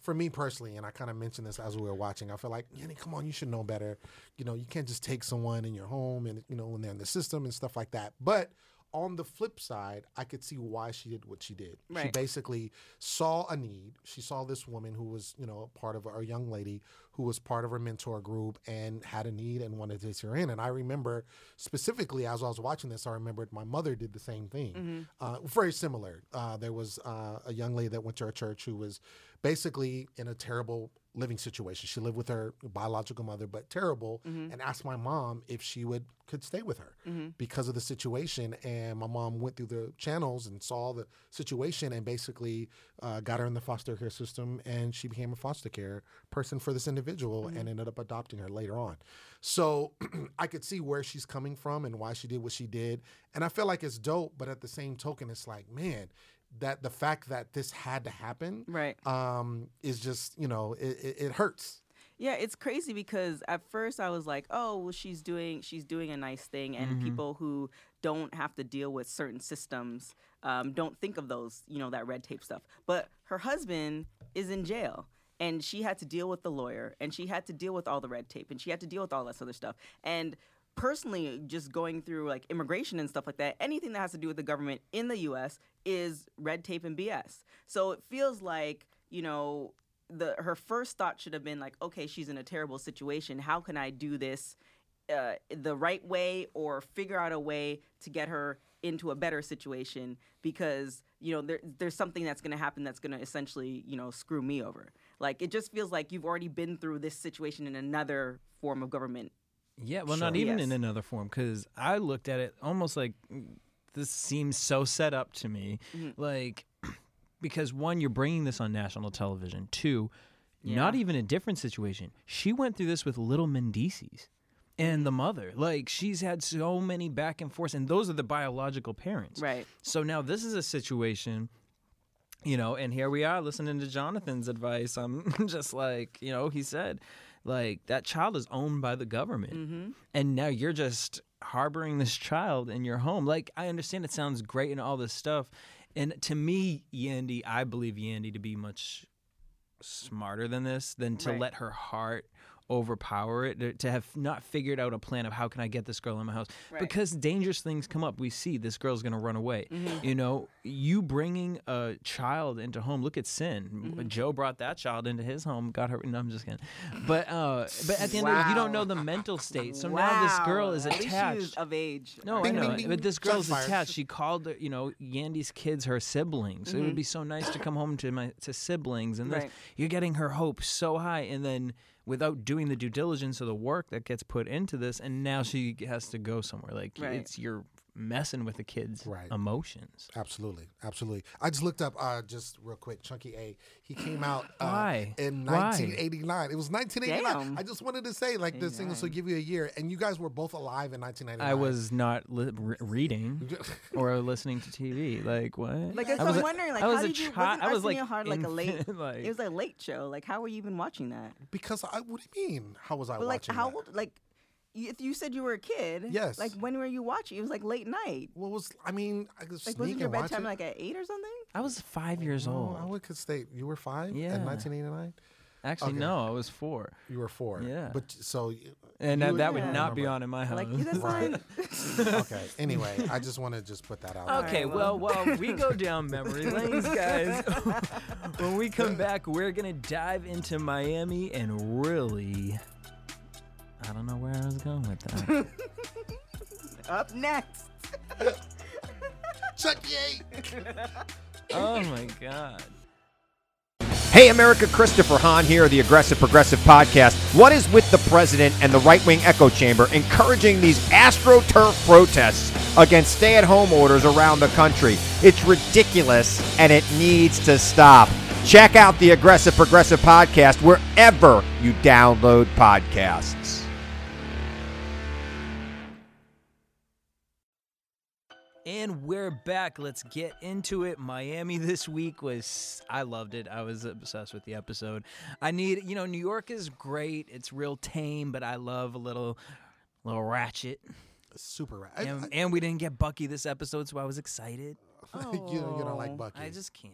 for me personally, and I kind of mentioned this as we were watching, I feel like, Yanni, come on, you should know better. You know, you can't just take someone in your home and, you know, when they're in the system and stuff like that. But on the flip side, I could see why she did what she did. She basically saw a need. She saw this woman who was, you know, part of a young lady who was part of her mentor group and had a need and wanted to take her in. And I remember specifically as I was watching this, I remembered my mother did the same thing. Uh, very similar. Uh, there was uh, a young lady that went to her church who was basically in a terrible living situation. She lived with her biological mother, but terrible, and asked my mom if she would could stay with her because of the situation. And my mom went through the channels and saw the situation, and basically uh, got her in the foster care system, and she became a foster care person for this individual, and ended up adopting her later on. So [CLEARS THROAT] I could see where she's coming from and why she did what she did, and I feel like it's dope. But at the same token, it's like, man. That the fact that this had to happen, Right. um, is just you know it, it, it hurts. Yeah, it's crazy because at first I was like, "Oh, well, she's doing she's doing a nice thing," and people who don't have to deal with certain systems um, don't think of those, you know, that red tape stuff. But her husband is in jail, and she had to deal with the lawyer, and she had to deal with all the red tape, and she had to deal with all this other stuff, and personally just going through like immigration and stuff like that anything that has to do with the government in the US is red tape and BS so it feels like you know the her first thought should have been like okay she's in a terrible situation. How can I do this uh, the right way or figure out a way to get her into a better situation? Because you know there, there's something that's going to happen that's going to essentially you know screw me over like it just feels like you've already been through this situation in another form of government Yeah, well, not Sure. even in another form, because I looked at it almost like mm, this seems so set up to me. Mm-hmm. Like, [CLEARS THROAT] because one, you're bringing this on national television. Two, not even a different situation. She went through this with little Mendeecees and the mother. Like, she's had so many back and forth, and those are the biological parents. right So now this is a situation, you know, and here we are listening to Jonathan's advice. I'm [LAUGHS] just like, you know, he said, like, that child is owned by the government. Mm-hmm. And now you're just harboring this child in your home. Like, I understand it sounds great and all this stuff. And to me, Yandy, I believe Yandy to be much smarter than this, than to Right. let her heart overpower it to- have not figured out a plan of how can I get this girl in my house Right. because dangerous things come up we see this girl's going to run away Mm-hmm. you know you bringing a child into home look at Cyn Mm-hmm. Joe brought that child into his home got her no I'm just kidding but uh but at the end of it you don't know the mental state so now this girl Wow. is At least she attached of age no, Bing, I know. bing, bing. But this girl's fired. attached. She called, you know, Yandy's kids her siblings. It would be so nice to come home to my to siblings, and this, Right. you're getting her hopes so high, and then without doing the due diligence of the work that gets put into this, and now she has to go somewhere. Like Right. it's you're messing with the kids' Right. emotions. Absolutely, absolutely. I just looked up uh, just real quick. Chunky A. He came out uh, Why? in Why? 1989. It was 1989. Damn. I just wanted to say like this thing will give you a year, and you guys were both alive in 1999. I was not li- re- reading [LAUGHS] or listening to TV. Like what? Like I was wondering. Like, I was how a did you? chi- I was like Arsenio Hall like a late? [LAUGHS] like- it was a late show. Like, how were you even watching that? because I. What do you mean? How was I But like, watching? how that? old? Like, you, you said you were a kid. Yes. Like, when were you watching? It was like late night. What was? I mean, I could Like, wasn't your bedtime like at eight or something? I was five years Oh, old. I would could state you were five Yeah. in 1989. Actually, Okay. no, I was four, You were four. Yeah. But so. and you that, that you would not be on in my house. Like, that's Right. [LAUGHS] Okay. Anyway, I just want to just put that out. Okay, Alright, well, well. [LAUGHS] well, we go down memory [LAUGHS] lanes, guys. when we come back, we're gonna dive into Miami and really, I don't know where I was going with that. [LAUGHS] Up next. Chuck Ye. [LAUGHS] oh my god. Hey America, Christopher Hahn here, the Aggressive Progressive Podcast. What is with the president and the right wing echo chamber encouraging these AstroTurf protests against stay at home orders around the country? It's ridiculous and it needs to stop. Check out the Aggressive Progressive Podcast wherever you download podcasts. And we're back. Let's get into it. Miami this week was I loved it. I was obsessed with the episode. I need, you know, New York is great. It's real tame, but I love a little little ratchet. Super. ratchet. And, and we didn't get Bucky this episode, so I was excited. [LAUGHS] you, don't- you don't Oh. like Bucky. I just can't.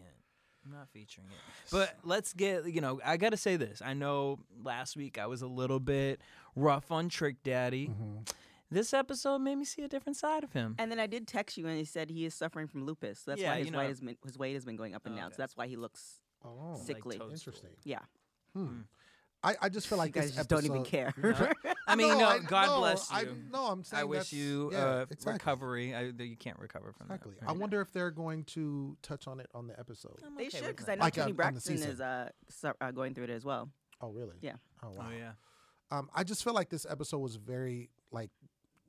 I'm not featuring it. But let's get, you know, I got to say this. I know last week I was a little bit rough on Trick Daddy. Mm-hmm. This episode made me see a different side of him. And then I did text you and he said he is suffering from lupus. So that's Yeah, why his you know- weight has been his weight has been going up and down. Okay. So that's why he looks oh, sickly. toadstool. interesting. yeah. Hmm. I, I just feel like you guys this just don't even episode- care. [LAUGHS] I mean, no, I- God no, bless you. I, no, I'm saying I wish you yeah, uh, exactly. recovery. I, you can't recover from that. Exactly. that. I right wonder if they're going to touch on it on the episode. I'm they okay should because. I know Like, Toni on- on the Braxton is uh, su- uh, going through it as well. Oh, really? Yeah. Oh, wow. Oh yeah. Um, I just feel like this episode was very like,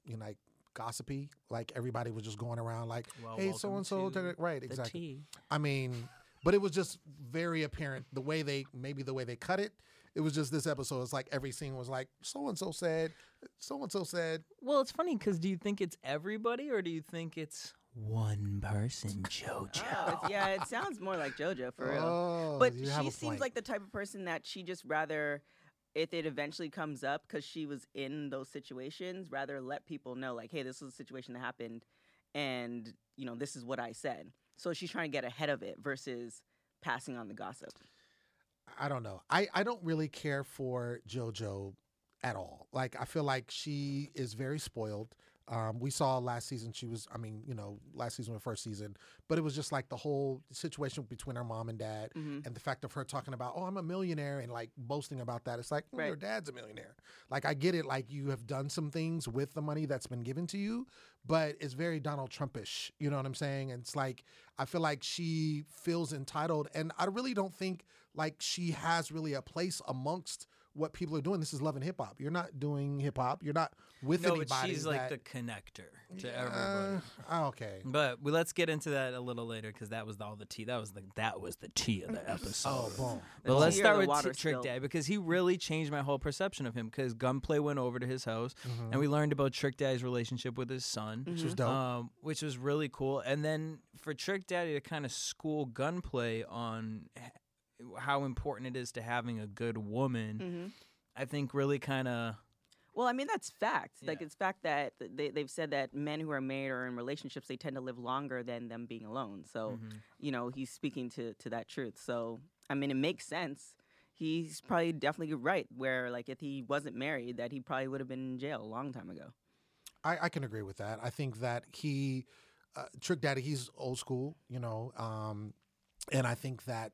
you know, like gossipy. Like everybody was just going around like, Well, "Hey, so and so," right? Exactly. I mean, but it was just very apparent the way they maybe the way they cut it. It was just this episode. It's like every scene was like, so and so said, so and so said. Well, it's funny because do you think it's everybody or do you think it's one person, [LAUGHS] JoJo? Oh, yeah, it sounds more like JoJo for real. Oh, but she seems like the type of person that she just rather, if it eventually comes up, because she was in those situations, rather let people know, like, hey, this is a situation that happened, and you know, this is what I said. So she's trying to get ahead of it versus passing on the gossip. I don't know. I, I don't really care for JoJo at all. Like I feel like she is very spoiled. Um, we saw last season she was. I mean, you know, last season was first season, but it was just like the whole situation between her mom and dad, Mhm. and the fact of her talking about, oh, I'm a millionaire, and like boasting about that. It's like well, your dad's a millionaire. Like I get it. Like you have done some things with the money that's been given to you, but it's very Donald Trumpish. You know what I'm saying? And it's like I feel like she feels entitled, and I really don't think like she has really a place amongst what people are doing. This is love and hip hop. You're not doing hip hop. You're not with No, anybody. but she's like the connector to Uh, everybody. oh, okay. But well, let's get into that a little later because that was all the tea. That was the that was the tea of the episode. Oh, boom. But The let's start with T- Trick Daddy because he really changed my whole perception of him. Because Gunplay went over to his house, Mm-hmm. and we learned about Trick Daddy's relationship with his son, Which was dope. um, which was really cool. And then for Trick Daddy to kind of school Gunplay on h- how important it is to having a good woman, hmm I think really kind of Well, I mean that's fact. Like it's fact that they they've said that men who are married or in relationships they tend to live longer than them being alone. So Mm-hmm. you know he's speaking to to that truth. So I mean it makes sense. He's probably definitely right. Where like if he wasn't married, that he probably would have been in jail a long time ago. I, I can agree with that. I think that he, uh, Trick Daddy, he's old school, you know, um, and I think that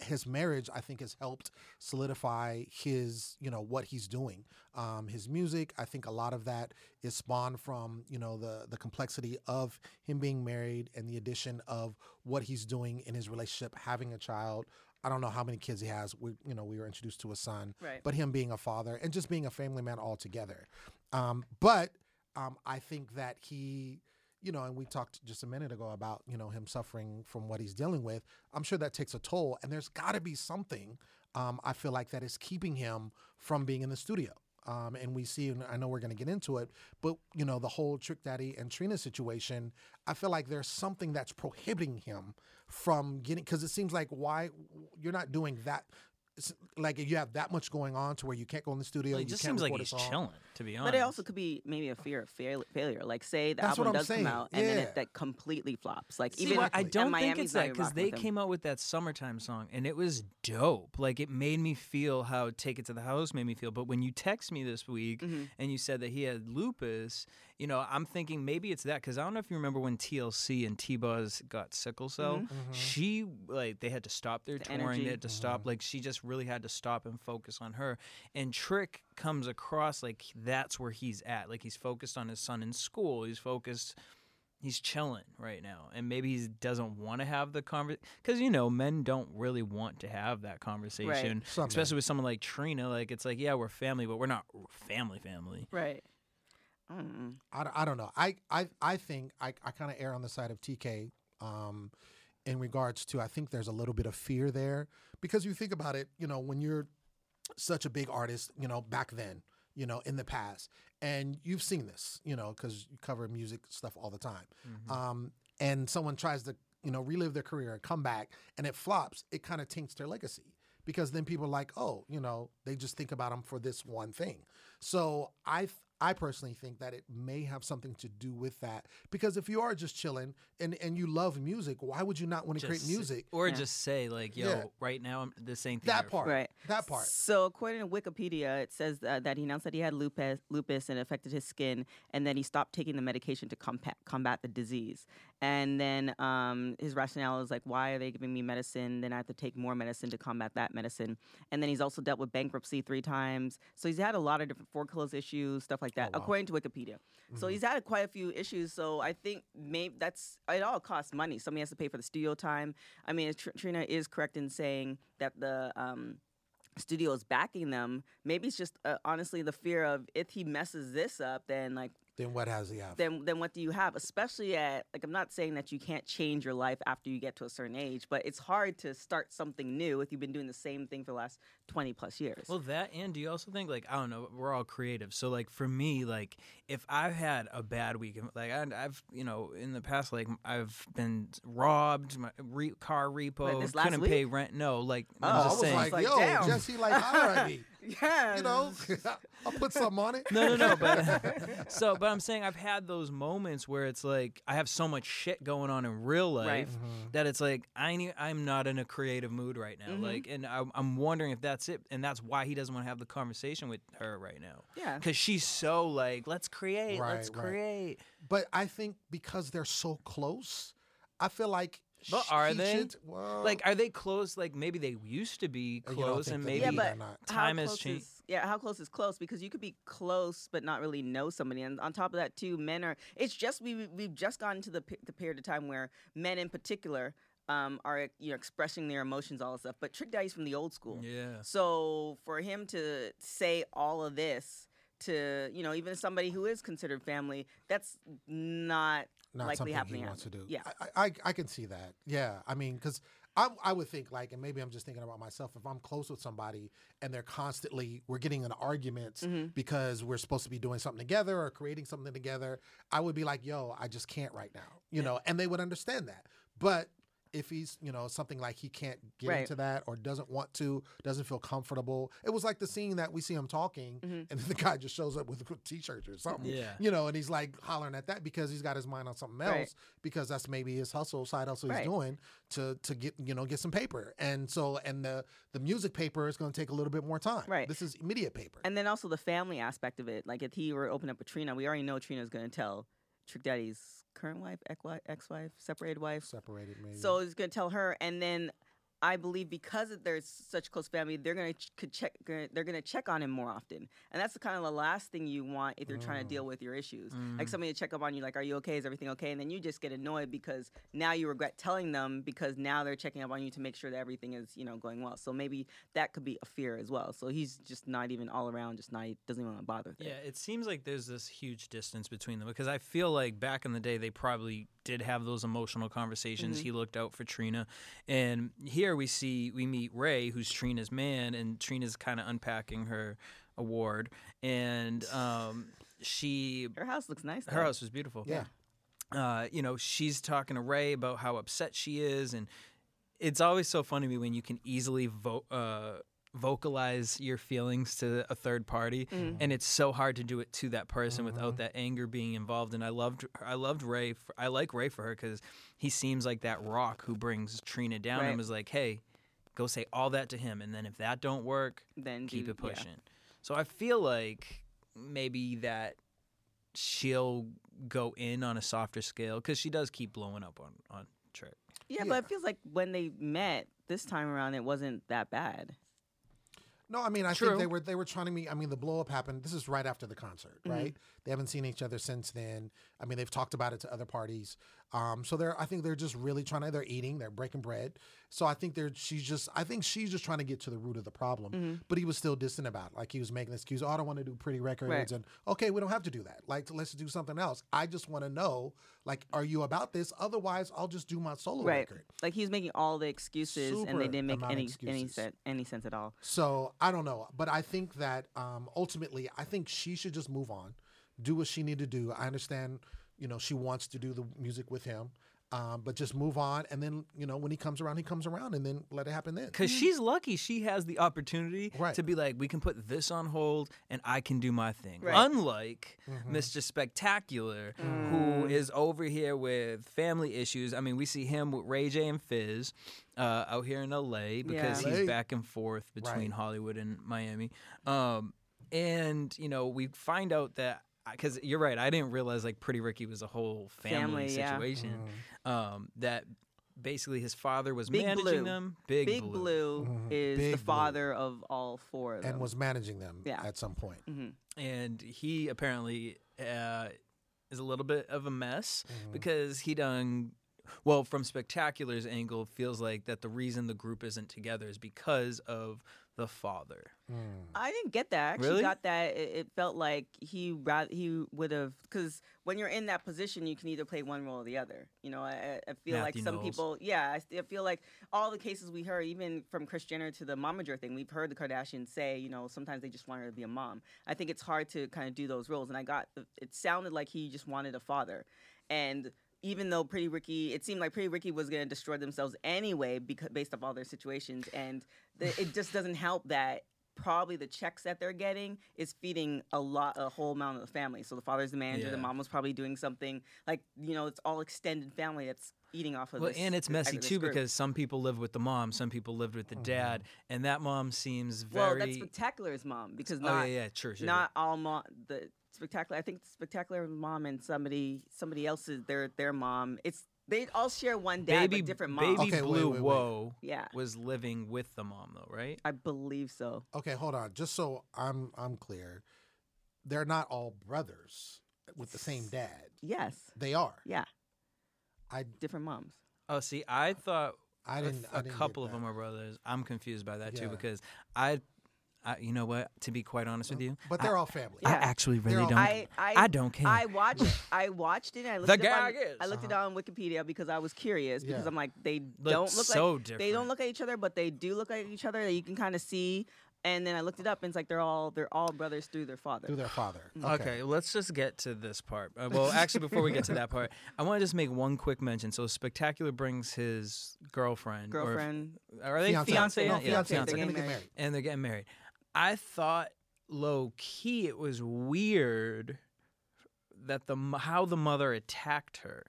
his marriage, I think, has helped solidify his, you know, what he's doing. Um, his music, I think, a lot of that is spawned from, you know, the the complexity of him being married and the addition of what he's doing in his relationship, having a child. I don't know how many kids he has. We, you know, we were introduced to a son, Right. but him being a father and just being a family man altogether. Um, but um, I think that he, you know, and we talked just a minute ago about, you know, him suffering from what he's dealing with. I'm sure that takes a toll, and there's got to be something. Um, I feel like that is keeping him from being in the studio. Um, and we see, and I know we're going to get into it, but you know, the whole Trick Daddy and Trina situation, I feel like there's something that's prohibiting him from getting, because it seems like why you're not doing that like you have that much going on to where you can't go in the studio. Well, it you just can't seems like record a he's song. chilling, to be honest. But it also could be maybe a fear of fail- failure. Like, say the That's album does saying. come out and then it that completely flops. Like, See, even what- I don't think Miami's it's not that because they came out with that summertime song and it was dope. Like it made me feel how "Take It to the House" made me feel. But when you text me this week Mm-hmm. and you said that he had lupus, you know, I'm thinking maybe it's that because I don't know if you remember when TLC and T-Boz got sickle cell. She like they had to stop their Mm-hmm. The touring. They had to stop. Like she just really had to stop and focus on her. And Trick comes across like that's where he's at. Like he's focused on his son in school. He's focused he's chilling right now and maybe he doesn't want to have the conversation because you know men don't really want to have that conversation Some men. especially with someone like trina like it's like yeah we're family but we're not family family right. Mm. I, don't- I don't know. I I, I think I, I kind of err on the side of TK um, in regards to I think there's a little bit of fear there because you think about it. You know, when you're such a big artist, you know, back then, you know, in the past, and you've seen this, you know, because you cover music stuff all the time, um, and someone tries to you know relive their career and come back and it flops, it kind of taints their legacy because then people are like, oh, you know, they just think about them for this one thing. So I th- I personally think that it may have something to do with that because if you are just chilling and and you love music, why would you not want to create music? or Yeah. just say like yo Yeah. right now I'm, the same thing." That part, Right. that part. So, according to Wikipedia, it says uh, that he announced that he had lupus, lupus and affected his skin, and then he stopped taking the medication to combat, combat the disease. And then um, his rationale is like, why are they giving me medicine? Then I have to take more medicine to combat that medicine. And then he's also dealt with bankruptcy three times. So he's had a lot of different foreclosure issues, stuff like that, Oh, wow. according to Wikipedia. So he's had quite a few issues. So I think maybe that's it. All costs money. Somebody has to pay for the studio time. I mean, Tr- Trina is correct in saying that the um, studio is backing them. Maybe it's just uh, honestly the fear of if he messes this up, then like Then what has he have? then then what do you have? Especially at like I'm not saying that you can't change your life after you get to a certain age, but it's hard to start something new if you've been doing the same thing for the last 20 plus years. Well, that and do you also think like I don't know, we're all creative. So like for me, like if I've had a bad week, like I, I've you know in the past, like I've been robbed, my re- car repo, this last couldn't week? pay rent. No, like Oh, I'm I just was saying. like, like, yo, damn. Jesse, like, how do I be? Yeah, You know, [LAUGHS] I'll put something on it. no, no, no. But [LAUGHS] so, but I'm saying I've had those moments where it's like I have so much shit going on in real life Right. that it's like I need, I'm not in a creative mood right now. Mhm. Like, and I'm, I'm wondering if that's it, and that's why he doesn't want to have the conversation with her right now. Yeah. because she's so like, let's create, let's Right, right. create. But I think because they're so close, I feel like. But are they? should- well, Like, are they close? Like maybe they used to be don't close, think and that maybe yeah, maybe but they're not. how time has close changed. is- yeah, how close is close? Because you could be close but not really know somebody. And on top of that, too, men are. It's just we we- we've just gotten to the pe- the period of time where men in particular. Um, are you know expressing their emotions, all this stuff. But Trick Daddy's from the old school. yeah. So for him to say all of this to you know even somebody who is considered family, that's not, not likely something happening. he wants to do. Yeah. I, I, I can see that. Yeah, I mean, because I, I would think like, and maybe I'm just thinking about myself. If I'm close with somebody and they're constantly we're getting in arguments Mm-hmm. because we're supposed to be doing something together or creating something together, I would be like, yo, I just can't right now, you know, and they would understand that. But if he's, you know, something like he can't get Right. into that or doesn't want to, doesn't feel comfortable. It was like the scene that we see him talking, Mm-hmm. and then [LAUGHS] the guy just shows up with a t-shirt or something, Yeah. you know, and he's like hollering at that because he's got his mind on something else Right. because that's maybe his hustle, side hustle he's Right. doing to to get you know get some paper, and so and the the music paper is going to take a little bit more time. Right. This is immediate paper. And then also the family aspect of it. Like if he were to open up with Trina, we already know Trina's going to tell Trick Daddy's current wife, ex-wife, separated wife. Separated maybe. So he's going to tell her, and then I believe because there's such close family, they're going to could check. Gonna, they're to check on him more often, and that's the kind of the last thing you want if you're trying to deal with your issues. Like somebody to check up on you, like, "Are you okay? Is everything okay?" And then you just get annoyed because now you regret telling them because now they're checking up on you to make sure that everything is you know going well. So maybe that could be a fear as well. So he's just not even all around, just not doesn't even want to bother with it. Yeah, it seems like there's this huge distance between them because I feel like back in the day they probably did have those emotional conversations. Mm-hmm. He looked out for Trina, and here we see we meet Ray, who's Trina's man, and Trina's kind of unpacking her award, and um, she Her house looks nice. her though. house was beautiful. yeah. uh, you know, she's talking to Ray about how upset she is, and it's always so funny to me when you can easily vote, uh, vocalize your feelings to a third party Mm-hmm. and it's so hard to do it to that person without that anger being involved and i loved i loved ray for, i like ray for her because he seems like that rock who brings trina down Right. and was like hey go say all that to him and then if that don't work Then keep do- it yeah. pushing so i feel like maybe that she'll go in on a softer scale because she does keep blowing up on on trick Yeah, but it feels like when they met this time around, it wasn't that bad. No, I mean I True. think they were they were trying to meet. I mean the blow up happened. This is right after the concert, Mm-hmm. right? They haven't seen each other since then. I mean they've talked about it to other parties. Um, so they're I think they're just really trying to. They're eating. They're breaking bread. So I think they're she's just I think she's just trying to get to the root of the problem. Mm-hmm. But he was still distant about it. Like he was making excuses. Oh, I don't want to do pretty records. And okay, we don't have to do that. Like let's do something else. I just want to know like are you about this? Otherwise I'll just do my solo Right. record. Like he was making all the excuses, and they didn't make any any sense any sense at all. So I don't know, but I think that um, ultimately, I think she should just move on, do what she need to do. I understand, you know, she wants to do the music with him, um, but just move on, and then you know, when he comes around, he comes around, and then let it happen then. because she's lucky she has the opportunity Right. to be like we can put this on hold and i can do my thing Right. unlike mr spectacular who is over here with family issues i mean we see him with ray j and fizz uh, out here in la because Yeah. he's LA. back and forth between Right. hollywood and miami um, and you know we find out that because you're right i didn't realize like pretty ricky was a whole family, Family, yeah. situation um, that basically his father was Big managing Blue. them big, Big Blue, is Big the Blue. father of all four of them. and was managing them Yeah. at some point. and he apparently uh, is a little bit of a mess Mm-hmm. because he done well from spectacular's angle feels like that the reason the group isn't together is because of the father hmm. I didn't get that. I actually Really? got that. It, it felt like he rather he would have because when you're in that position, you can either play one role or the other. You know, I, I- I feel Matthew like some Knowles. people, yeah, I, st- I feel like all the cases we heard, even from Kris Jenner to the momager thing, we've heard the Kardashians say, you know, sometimes they just want her to be a mom. I think it's hard to kind of do those roles, and I got it sounded like he just wanted a father, and. Even though Pretty Ricky, it seemed like Pretty Ricky was going to destroy themselves anyway, because based off all their situations, and the, [SIGHS] it just doesn't help that probably the checks that they're getting is feeding a lot a whole amount of the family. So the father's the manager the mom was probably doing something like you know it's all extended family that's eating off of well this and it's messy too group. because some people live with the mom some people lived with the mm-hmm. dad and that mom seems very well very that's spectacular's mom because oh not yeah yeah sure, sure not all mom the spectacular i think spectacular mom and somebody somebody else's their their mom it's they all share one dad baby but different moms baby Okay, blue wait, wait. whoa Yeah. was living with the mom though right i believe so Okay, hold on, just so I'm I'm clear, they're not all brothers with the same dad. yes They are. yeah I different moms oh see i thought I didn't. th- didn't get couple of them are brothers. I'm confused by that too because I, I, you know what? To be quite honest with you, But they're all family. I Yeah. actually really don't. I, I, I don't care. I watched I watched it. And I [LAUGHS] looked The it up on, is- I looked it Uh-huh. up on Wikipedia because I was curious because Yeah. I'm like they Look don't look so like they don't look at each other, but they do look like each other. That you can kind of see. And then I looked it up, and it's like they're all they're all brothers through their father. through their father. Okay. let's just get to this part. Uh, well, actually, before we get to that part, I want to just make one quick mention. So, Spectacular brings his girlfriend. or- Girlfriend, are they Fiance. fiance? No, Yeah, fiance. fiance. They're gonna Getting get married. married. and they're getting married. I thought low key it was weird that the how the mother attacked her.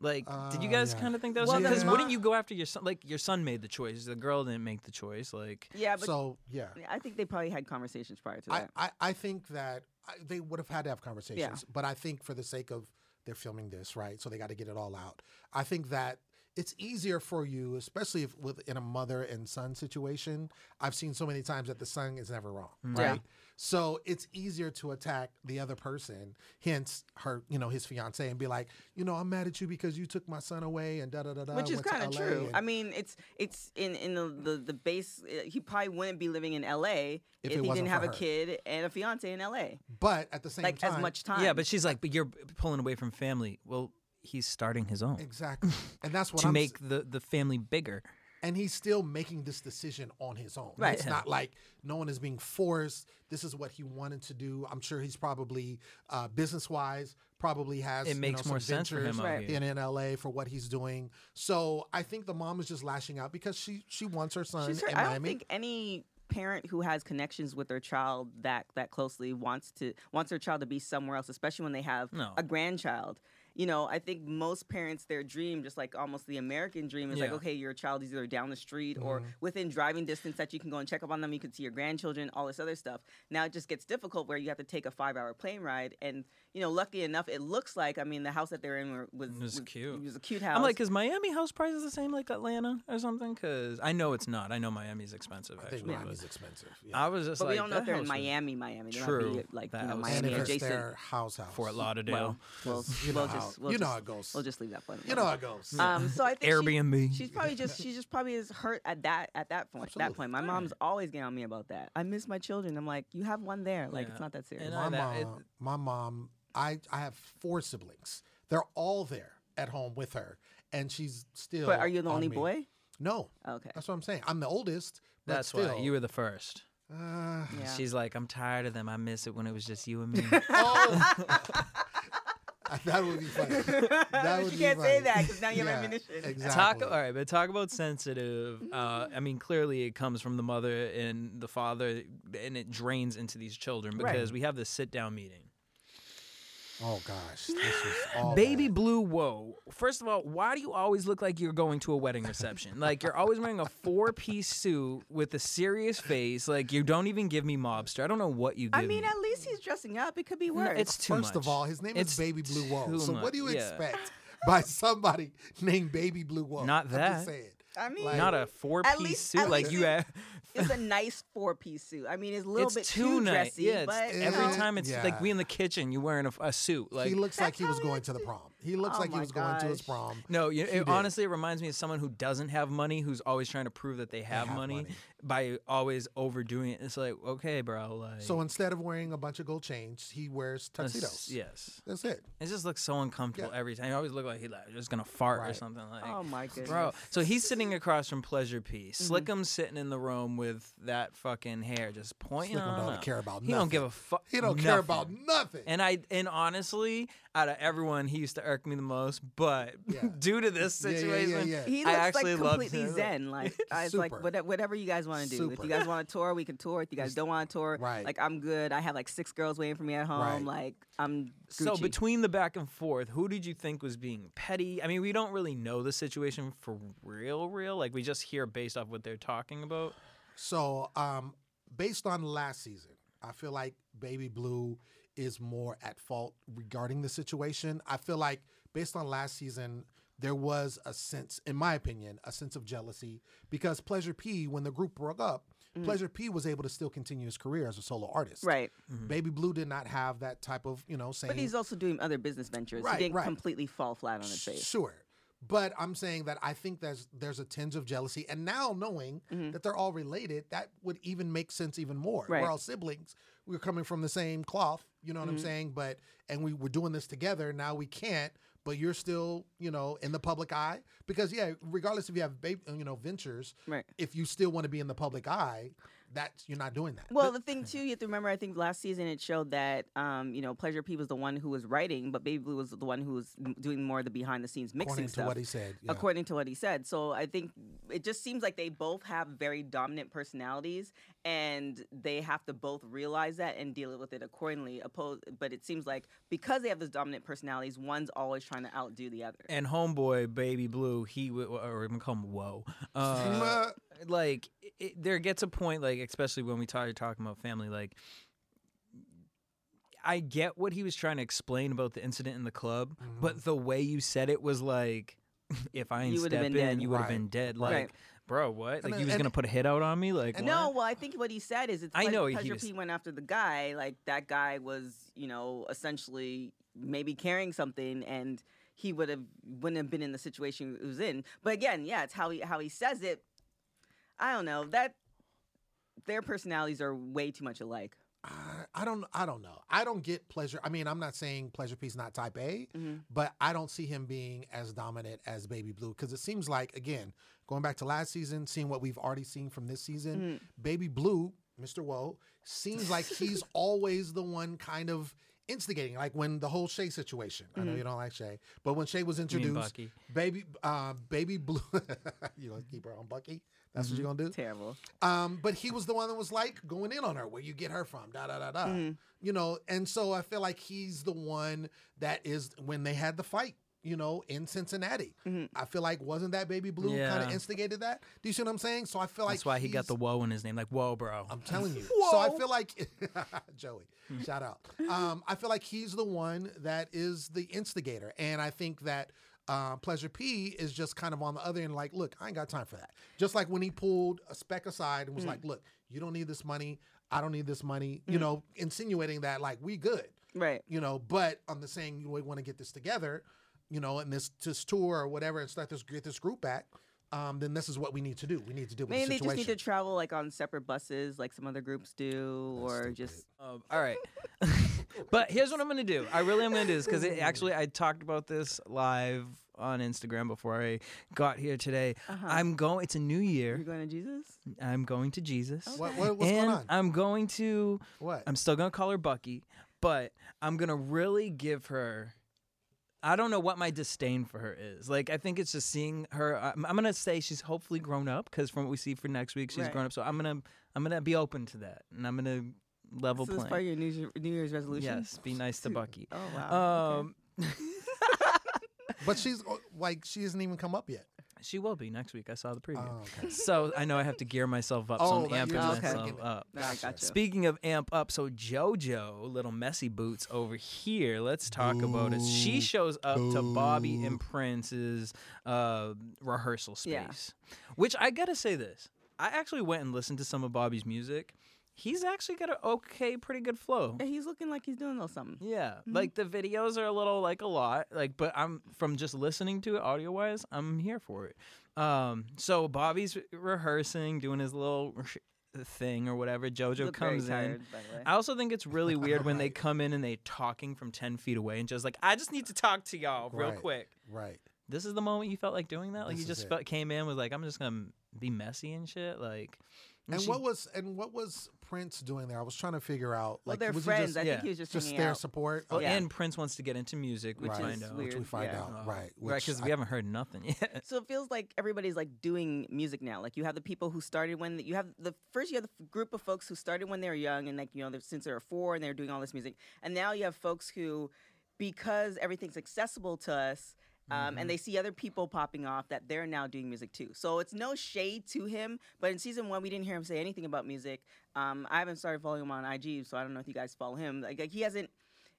Like, did you Uh, guys yeah. kind of think that was Well, because the wouldn't you go after your son? Like, your son made the choice. The girl didn't make the choice. Like, yeah, but so yeah, I think they probably had conversations prior to I, that. I, I think that I, they would have had to have conversations, but I think for the sake of they're filming this, right? So they got to get it all out. I think that it's easier for you, especially if with in a mother and son situation. I've seen so many times that the son is never wrong, Yeah. right? So it's easier to attack the other person, hence her, you know, his fiance, and be like, you know, I'm mad at you because you took my son away and da da da da. which is went to kind of LA true. and- I mean, it's it's in in the the, the base. uh, He probably wouldn't be living in L.A. if, it he wasn't didn't have for a her. kid and a fiance in L.A. but at the same Like time, as much time. yeah, but she's like, but you're pulling away from family. Well, he's starting his own exactly, and that's [LAUGHS] what to I'm s- make the the family bigger. and he's still making this decision on his own. Right. It's not like no one is being forced. This is what he wanted to do. I'm sure he's probably uh, business wise probably has. It you makes know, more some sense for him ventures Right. here. in, in LA for what he's doing. So I think the mom is just lashing out because she she wants her son She's in hurt. I don't think any parent who has connections with their child that that closely wants to wants their child to be somewhere else, especially when they have No. a grandchild. You know, I think most parents their dream, just like almost the American dream, is like, okay, your child is either down the street or Mm-hmm. within driving distance that you can go and check up on them. You can see your grandchildren, all this other stuff. Now it just gets difficult where you have to take a five-hour plane ride, and you know, lucky enough, it looks like I mean, the house that they're in were- was It was cute. It was a cute house. I'm like, is Miami house prices the same like Atlanta or something? Because I know it's not. I know Miami's expensive. I think Actually, Miami's but expensive. Yeah. I was just but like, we don't know that if they're in house was Miami, Miami. They True. might be like That you know, was- and Miami adjacent. their house house. Fort Lauderdale. Well, [LAUGHS] we'll, You know we'll how- just we'll you know just, how it goes. We'll just leave that one. You know how it goes. Um, so I think she- Airbnb. she's probably just she just probably is hurt at that at that point. That point, my mom's always getting on me about that. I miss my children. I'm like, you have one there. Like Yeah. it's not that serious. My mom, my mom, I I have four siblings. They're all there at home with her, and she's still. but are you the on only me. boy? No, Okay. that's what I'm saying. I'm the oldest. But That's still, why you were the first. Uh, Yeah. She's like, I'm tired of them. I miss it when it was just you and me. [LAUGHS] [LAUGHS] oh, [LAUGHS] that would be funny. That But would you be can't say that because now you have Yeah, ammunition. Exactly. Talk all right, but talk about sensitive. Uh, I mean, clearly it comes from the mother and the father, and it drains into these children Right. because we have this sit down meeting. Oh gosh, this was all [GASPS] Baby bad. Blue, whoa. First of all, why do you always look like you're going to a wedding reception? like you're always wearing a four piece suit with a serious face. Like you don't even give me mobster. I don't know what you give I mean, me. at least he's dressing up. It could be No, worse. it's too First of all, his name It's is Baby Blue Whoa. too So what do you much, yeah. expect by somebody [LAUGHS] named Baby Blue Whoa? Not I'm that. just saying. I mean, Like- Not a four piece least- suit like you have. [LAUGHS] it's a nice four piece suit. I mean, it's a little It's bit too too nice. dressy, Yeah, it's, but every know. time it's Yeah. like we in the kitchen, you wearing a, a suit. Like he looks like he was going to the prom. He looks Oh like he my was going to his prom. No, you, it, honestly, it reminds me of someone who doesn't have money, who's always trying to prove that they have, have money, money. By always overdoing it. It's like, okay, bro, like So instead of wearing a bunch of gold chains, he wears that's- tuxedos. Yes, That's it. it just looks so uncomfortable Yeah. every time. He always look like he's like just gonna fart or Right. something like. Oh my goodness, Bro, so he's sitting across from Pleasure P. Mm-hmm. Slick'em's sitting in the room with that fucking hair just pointing Slick'em on don't up. care about He don't give a fuck. He don't care about nothing. And I and honestly, out of everyone, he used to irk me the most. But Yeah. [LAUGHS] due to this Yeah, yeah, yeah, situation, yeah. He I looks actually like loved completely him. zen. Like I was like, Super. whatever, whatever you guys want to do. If you guys [LAUGHS] want to tour, we can tour. If you guys don't want to tour, Right. like I'm good. I have like six girls waiting for me at home. Right. Like I'm. So between the back and forth, who did you think was being petty? I mean, we don't really know the situation for real, real. Like we just hear based off what they're talking about. So, um, based on last season, I feel like Baby Blue is more at fault regarding the situation. I feel like based on last season, there was a sense, in my opinion, a sense of jealousy because Pleasure P, when the group broke up, Pleasure P was able to still continue his career as a solo artist. Right, Baby Blue did not have that type of, you know, saying. but he's also doing other business ventures. Right, he didn't right. completely fall flat on his face. Sure. But I'm saying that I think there's there's a tinge of jealousy, and now knowing that they're all related, that would even make sense even more. Mm-hmm. Right. We're all siblings. We're coming from the same cloth. You know what Mm-hmm. I'm saying? But and we were doing this together. Now we can't. But you're still, you know, in the public eye because yeah, regardless if you have, babe, you know, ventures, Right. if you still want to be in the public eye, that's you're not doing that. Well, the thing too, you have to remember. I think last season it showed that um, you know Pleasure P was the one who was writing, but Baby Blue was the one who was doing more of the behind the scenes mixing according to what he said, yeah. according to what he said. So I think it just seems like they both have very dominant personalities, and they have to both realize that and deal with it accordingly. Opposed, but it seems like because they have those dominant personalities, one's always trying to outdo the other. And homeboy, baby blue, he would, or I'm gonna call him whoa. [LAUGHS] Uh, like it, there gets a point, like especially when we talk talking about family, like. I get what he was trying to explain about the incident in the club, Mm-hmm. but the way you said it was like, [LAUGHS] if I ain't You would've step in, been dead. you would have Right. been dead. Right. Like, bro, what? Like And- he was and- gonna put a hit out on me? Like, what? No, well, I think what he said is it's. I Ple- know he Pleasure was- P went after the guy. Like that guy was, you know, essentially maybe carrying something, and he would have wouldn't have been in the situation he was in. But again, yeah, it's how he how he says it. I don't know that their personalities are way too much alike. I, I don't I don't know. I don't get pleasure. I mean, I'm not saying pleasure P's not type A, Mhm. but I don't see him being as dominant as Baby Blue because it seems like again, going back to last season, seeing what we've already seen from this season, Baby Blue, Mr. Woe, seems like he's [LAUGHS] always the one kind of instigating, like when the whole Shay situation. I know Mm-hmm. you don't like Shay, but when Shay was introduced, Bucky? baby, uh, baby blue, [LAUGHS] you gonna keep her on Bucky. That's what you're gonna do. Terrible. Um, but he was the one that was like going in on her. Where you get her from? Da da da da. You know, and so I feel like he's the one that is when they had the fight. You know, in Cincinnati, I feel like wasn't that Baby Blue kind of instigated that? Do you see what I'm saying? So I feel like That's why he got the whoa in his name. Like, whoa, bro. I'm telling you. [LAUGHS] So I feel like [LAUGHS] Joey, shout out. Um, I feel like he's the one that is the instigator, and I think that uh, Pleasure P is just kind of on the other end. Like, look, I ain't got time for that. Just like when he pulled a spec aside and was like, "Look, you don't need this money. I don't need this money." You know, insinuating that like we good. Right. You know, but on the saying we want to get this together, you know, and this this tour or whatever, and start this get this group back. Um, then this is what we need to do. We need to deal with Maybe the they just need to travel like on separate buses, like some other groups do, or just Um, all right. [LAUGHS] but here's what I'm going to do. I really am going to do this because actually I talked about this live on Instagram before I got here today. I'm going, it's a new year. you're going to Jesus. I'm going to Jesus. What, what, what's and going on? I'm going to, What? I'm still going to call her Bucky, but I'm going to really give her. I don't know what my disdain for her is. Like, I think it's just seeing her. I'm, I'm gonna say she's hopefully grown up because from what we see for next week, she's Right. grown up. So I'm gonna, I'm gonna be open to that, and I'm gonna level So this is play. part of your New, Year's- New Year's resolution. Yes, be nice to Bucky. Oh wow. Um, [LAUGHS] But she's uh, like she hasn't even come up yet. She will be next week. I saw the preview. Oh, okay. So I know I have to gear myself up. so Oh, I'm that amping just myself up. No, I got you. Speaking of amp up, so JoJo, little messy boots over here. Let's talk about it. She shows up to Bobby and Prince's uh, rehearsal space, Yeah. which I gotta say this. I actually went and listened to some of Bobby's music. He's actually got an okay, pretty good flow. Yeah, he's looking like he's doing a little something. Yeah, Mm-hmm. like the videos are a little like a lot, like but I'm from just listening to it audio wise, I'm here for it. Um, so Bobby's rehearsing, doing his little sh- thing or whatever. JoJo comes tired, in. by the way. I also think it's really weird when they [LAUGHS] come in and they talking from ten feet away and just like, I just need to talk to y'all real Right. quick. Right. This is the moment you felt like doing that. Like This you just felt, came in was like, I'm just gonna be messy and shit. Like, And she- what was and what was Prince doing there? I was trying to figure out. well, Like, they're was friends. He just, I yeah, think he was just, just their out. support. Oh, Okay. Yeah. and Prince wants to get into music, which right. we is find out. Which we find yeah. out. Oh, Right. right, because we haven't heard nothing [LAUGHS] yet. So it feels like everybody's like doing music now. Like you have the people who started when you have the first you have the group of folks who started when they were young and like you know they're- since they were four and they're doing all this music, and now you have folks who, because everything's accessible to us. Um, And they see other people popping off that they're now doing music too. So it's no shade to him, but in season one we didn't hear him say anything about music. Um, I haven't started following him on IG, so I don't know if you guys follow him. Like, like he hasn't.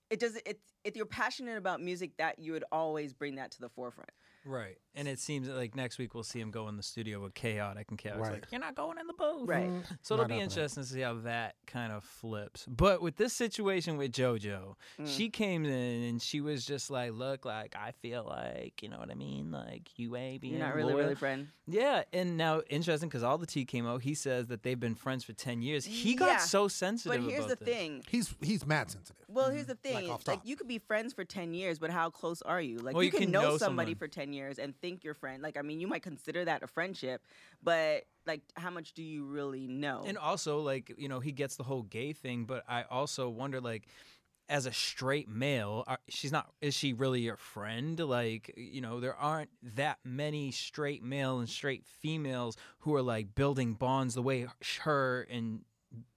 It does. It if you're passionate about music, that you would always bring that to the forefront. Right. And it seems like next week we'll see him go in the studio with Khaotic and Khaotic's Right. like, You're not going in the booth. Right. So it'll Not be happening. interesting to see how that kind of flips. But with this situation with JoJo, Mm. she came in and she was just like, Look, like I feel like, you know what I mean? Like you ain't being You're not really, loyal." really friend. Yeah, and now interesting because all the tea came out. He says that they've been friends for ten years. He got Yeah, so sensitive. But here's about the this. thing. He's he's mad sensitive. Well, here's the thing. Like, Like, off top. you could be friends for 10 years, but how close are you? Like Well, you, you can, can know, know somebody someone. for 10 years and think you're friend. Like I mean, you might consider that a friendship, but like how much do you really know? And also, like, you know, he gets the whole gay thing, but I also wonder, like, as a straight male, are, she's not, is she really your friend? Like, you know, there aren't that many straight male and straight females who are like building bonds the way her and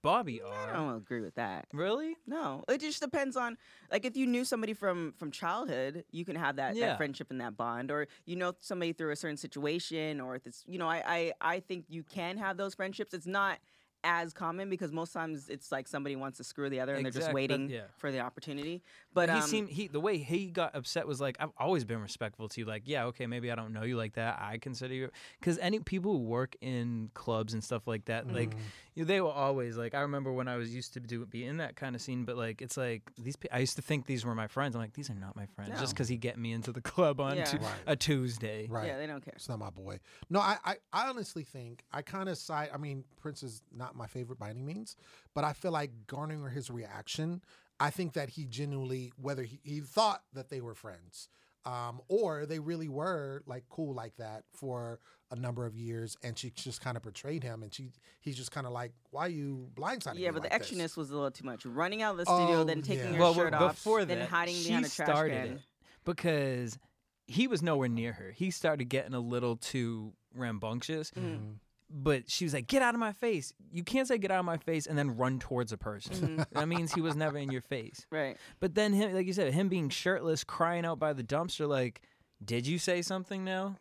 Bobby I don't agree with that. Really? No, it just depends on like if you knew somebody from from childhood, you can have that, Yeah. that friendship and that bond, or you know somebody through a certain situation, or if it's you know I, I I think you can have those friendships. It's not as common because most times it's like somebody wants to screw the other and they're just Exact- that- waiting yeah. for the opportunity. But he um, seemed he the way he got upset was like I've always been respectful to you. Like, yeah, okay, maybe I don't know you like that. I consider you because any people who work in clubs and stuff like that, like Mm-hmm. you, they will always like. I remember when I was used to do be in that kind of scene, but like it's like these. pe- I used to think these were my friends. I'm like, these are not my friends. Just because he get me into the [LAUGHS] club on Yeah. Tu- Right. a Tuesday. Right. yeah, they don't care. It's not my boy. No, I, I, I honestly think I kind of side. I mean, Prince is not my favorite by any means, but I feel like garnering his reaction. I think that he genuinely, whether he, he thought that they were friends, um, or they really were like cool like that for a number of years, and she just kind of portrayed him, and she he's just kind of like, why are you blindsiding me Yeah, but like the this?" extraness was a little too much. Running out of the studio, Oh, then taking yeah. her well, shirt but off, before then that, hiding she behind a trash started can. it because he was nowhere near her. He started getting a little too rambunctious. Mm-hmm. But she was like, "Get out of my face! You can't say get out of my face and then run towards a person. Mm-hmm. that means he was never in your face. [LAUGHS] Right. But then him, like you said, him being shirtless, crying out by the dumpster, like, did you say something now?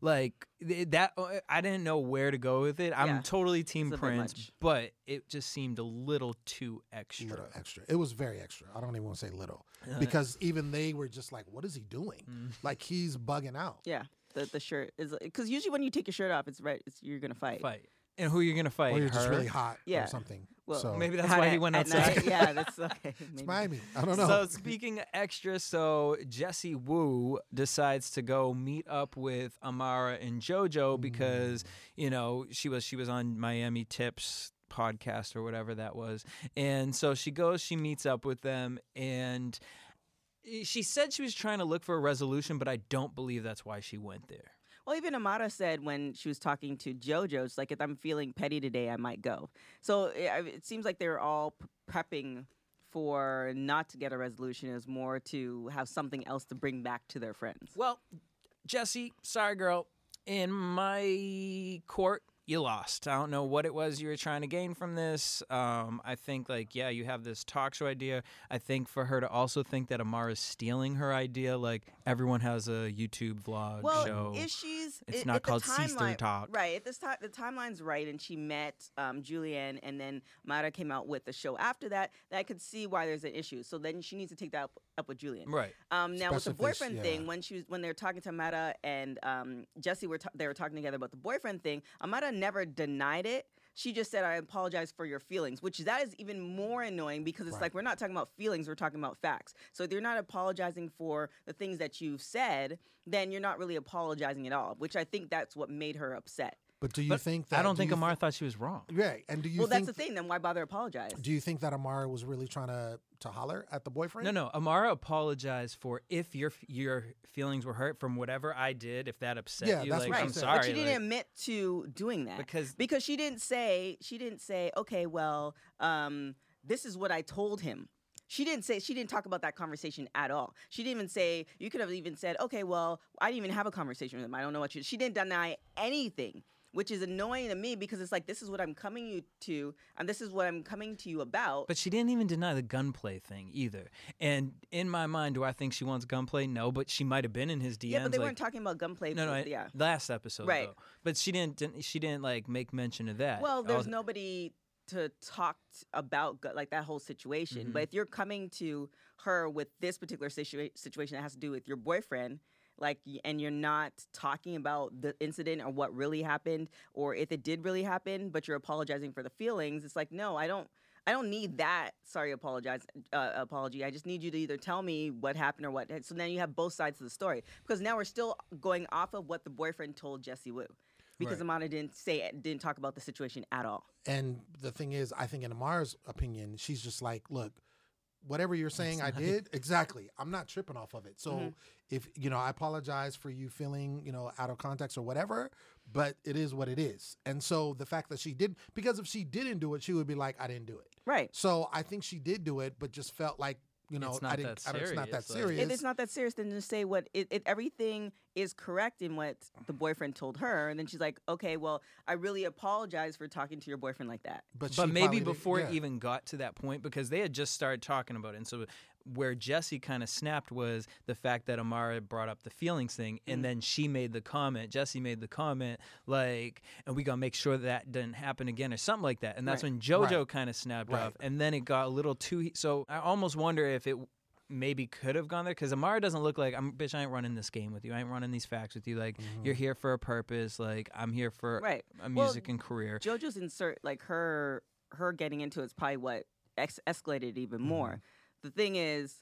Like that, uh, I didn't know where to go with it. I'm Yeah. totally Team It's Prince, but it just seemed a little too extra. little extra. It was very extra. I don't even want to say little [LAUGHS] because even they were just like, "What is he doing? Mm. Like he's bugging out." Yeah. The the shirt is uh, because usually when you take your shirt off, it's right. It's, you're gonna fight. Fight. And who you're gonna fight? Or you're just Her? really hot Yeah. or something. Well, so Maybe that's Hot why he at- went at outside. night. Yeah, that's [LAUGHS] okay. it's. Miami. I don't know. So speaking of extra, so Jessie Woo decides to go meet up with Amara and JoJo mm. because you know she was she was on Miami Tips podcast or whatever that was, and so she goes, she meets up with them, and Eh, she said she was trying to look for a resolution, but I don't believe that's why she went there. Well, even Amara said when she was talking to JoJo, it's like if I'm feeling petty today, I might go. So eh, it, it seems like they're all prepping for not to get a resolution. Is more to have something else to bring back to their friends. Well, Jesse, sorry, girl. In my court, you lost. I don't know what it was you were trying to gain from this. Um, I think, like, yeah, you have this talk show idea. I think for her to also think that Amara's stealing her idea, like, everyone has a YouTube vlog well, show. if she's It's i- not if called Sister Talk. right? At this time, the timeline's right, and she met um, Julianne, and then Mara came out with the show after that. That I could see why there's an issue. So then she needs to take that up, up with Julian. right. Um, now with the boyfriend yeah. thing, when she was when they were talking to Amara and um, Jessie were ta- they were talking together about the boyfriend thing. Amara never denied it. She just said, "I apologize for your feelings," which that is even more annoying because it's Right. like we're not talking about feelings, we're talking about facts. So if you're not apologizing for the things that you've said, then you're not really apologizing at all. Which I think that's what made her upset. But do you But think that? I don't do think you Amara thought she was wrong. thi- right. And do you well, think? that's the thing. Then why bother apologize? Do you think that Amara was really trying to to holler at the boyfriend? No, no. Amara apologized for if your your feelings were hurt from whatever I did. If that upset Yeah, you, that's like what she I'm said. sorry. But she didn't like- admit to doing that Because- because she didn't say she didn't say okay, well, um, this is what I told him. She didn't say she didn't talk about that conversation at all. She didn't even say you could have even said okay, well, I didn't even have a conversation with him. I don't know what you. She didn't deny anything. Which is annoying to me because it's like this is what I'm coming you to, and this is what I'm coming to you about. But she didn't even deny the gunplay thing either. And in my mind, do I think she wants gunplay? No, but she might have been in his DMs. yeah, but they like, weren't talking about gunplay. No, no, I- yeah. last episode Right. though. But she didn't, didn't. She didn't like make mention of that. Well, there's All- nobody to talk t- about like that whole situation. Mm-hmm. But if you're coming to her with this particular situa- situation that has to do with your boyfriend, like, and you're not talking about the incident or what really happened, or if it did really happen, but you're apologizing for the feelings, it's like, no, I don't. I don't need that. Sorry, apologize. Uh, apology. I just need you to either tell me what happened or what. So then you have both sides of the story. Because now we're still going off of what the boyfriend told Jessie Woo, because Right. Amara didn't say didn't talk about the situation at all. And the thing is, I think in Amara's opinion, she's just like, look, whatever you're saying I did, exactly. I'm not tripping off of it. So Mm-hmm. if, you know, I apologize for you feeling, you know, out of context or whatever, but it is what it is. And so the fact that she did, because if she didn't do it, she would be like, I didn't do it. Right. So I think she did do it, but just felt like, you know, It's I not didn't, that I don't- it's not that serious. If it's not that serious, then just say what it, it, everything is correct in what the boyfriend told her, and then she's like, "Okay, well, I really apologize for talking to your boyfriend like that." but but maybe before yeah. it even got to that point, because they had just started talking about it, and so where Jessie kind of snapped was the fact that Amara brought up the feelings thing, Mm. and then she made the comment. Jessie made the comment like, "And we gotta make sure that that didn't happen again," or something like that. And that's Right. when JoJo Right. kind of snapped Right. off, and then it got a little too. So I almost wonder if it maybe could have gone there because Amara doesn't look like I'm bitch. I ain't running this game with you. I ain't running these facts with you. Like Mm-hmm. you're here for a purpose. Like I'm here for Right. a Well, music and career. JoJo's insert, like her, her getting into it's probably what ex- escalated even more. The thing is,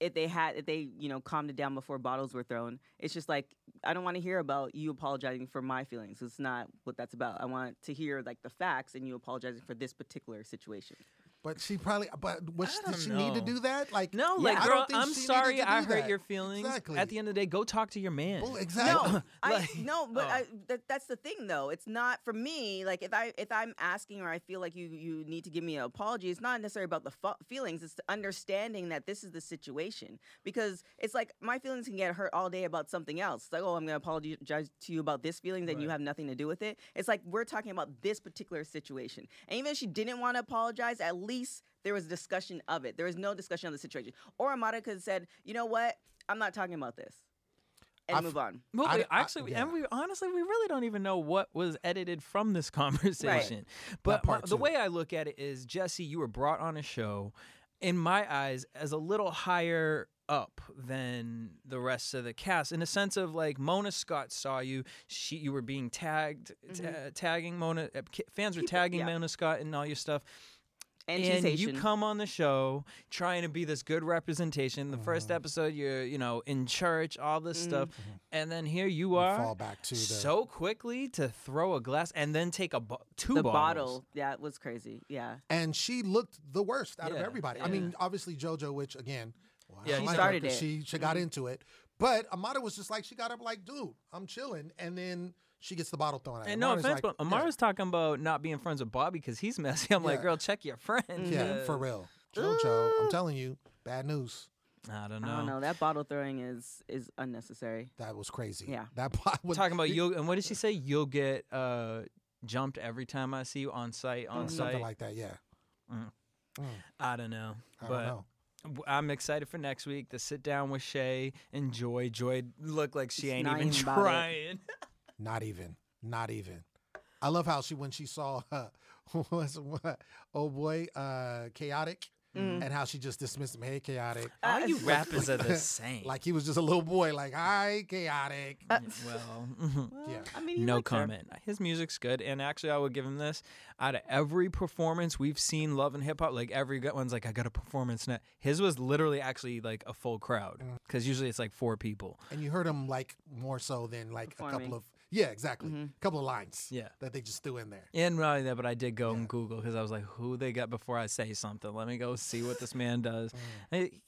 if they had, if they, you know, calmed it down before bottles were thrown, it's just like I don't want to hear about you apologizing for my feelings. It's not what that's about. I want to hear like the facts and you apologizing for this particular situation. But she probably. But was, I did she don't need to do that? Like No, Yeah. like I girl, don't think I'm sorry I hurt that. your feelings. Exactly. At the end of the day, go talk to your man. Well, [LAUGHS] exactly. No, I no, but Oh. I, that, that's the thing though. It's not for me. Like if I if I'm asking or I feel like you you need to give me an apology, it's not necessarily about the fu- feelings. It's the understanding that this is the situation because it's like my feelings can get hurt all day about something else. It's like oh, I'm gonna apologize to you about this feeling, then you have nothing to do with it. It's like we're talking about this particular situation, and even if she didn't want to apologize, at least there was discussion of it. There was no discussion of the situation. Or Amara could have said, you know what, I'm not talking about this, and I move on. Well, I- we- I- actually, yeah. and we honestly, we really don't even know what was edited from this [LAUGHS] conversation. But my- the way I look at it is, Jessie, you were brought on a show, in my eyes, as a little higher up than the rest of the cast in a sense of like Mona Scott saw you she you were being tagged ta- tagging Mona uh, fans were People- tagging yeah. Mona Scott and all your stuff And, and you come on the show trying to be this good representation. The Mm-hmm. first episode, you're you know in church, all this stuff, Mm-hmm. and then here you You are, fall back to the. so quickly to throw a glass and then take a bo- two the bottles. bottle. Yeah, it was crazy. Yeah. and she looked the worst out of Yeah, everybody. I mean, obviously JoJo, which again, well, Yeah, she like her it. She she got into it, but Amara was just like she got up like, dude, I'm chilling, and then she gets the bottle thrown at her. And no Amara's offense, like, but Amara's talking about not being friends with Bobby because he's messy. I'm like, girl, check your friend. Mm-hmm. yeah, yeah, for real, JoJo. I'm telling you, bad news. I don't know. I don't know. That bottle throwing is is unnecessary. That was crazy. Yeah. that [LAUGHS] pot was Talking about you'll and what did she say? You'll get uh, jumped every time I see you on site. On mm-hmm. something site. like that. Yeah, mm. Mm. I don't know, I but don't know. w- I'm excited for next week to sit down with Shay and Joy. Joy look like she She's ain't even even trying. [LAUGHS] Not even. Not even. I love how she when she saw uh, [LAUGHS] was what oh boy uh Khaotic Mm. and how she just dismissed him. Hey, Khaotic. All you rappers are the same. Like he was just a little boy. Like hi, Khaotic. Uh, [LAUGHS] well, [LAUGHS] well, Yeah. I mean, no likes her. comment. His music's good, and actually, I would give him this. Out of every performance we've seen, Love and Hip Hop, like every good one's like, I got a performance net. His was literally actually like a full crowd, Mm. because usually it's like four people. And you heard him like more so than like a couple of yeah, exactly, Mhm. couple of lines. Yeah. that they just threw in there. And not only that, but I did go and Google because I was like, who they got before I say something? Let me go see what this man does. [LAUGHS] Hey,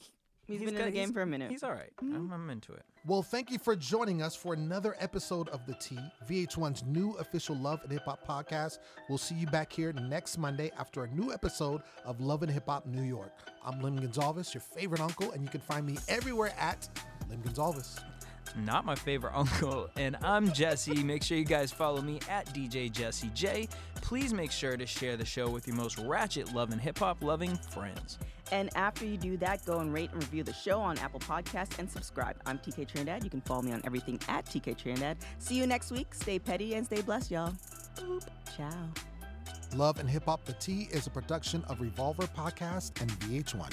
He's been in the game for a minute. He's all right. I'm, I'm into it. Well, thank you for joining us for another episode of The T, VH1's new official Love and Hip Hop podcast. We'll see you back here next Monday after a new episode of Love and Hip Hop New York. I'm Lim Gonzalez, your favorite uncle, and you can find me everywhere at Lim Gonzalez. Not my favorite [LAUGHS] uncle, and I'm Jesse. Make sure you guys follow me at DJ Jesse J. Please make sure to share the show with your most ratchet love and hip hop loving friends. And after you do that, go and rate and review the show on Apple Podcasts and subscribe. I'm TK Trinidad. You can follow me on everything at TK Trinidad. See you next week. Stay petty and stay blessed, y'all. Boop. Ciao. Love and Hip Hop The T is a production of Revolver Podcast and VH1.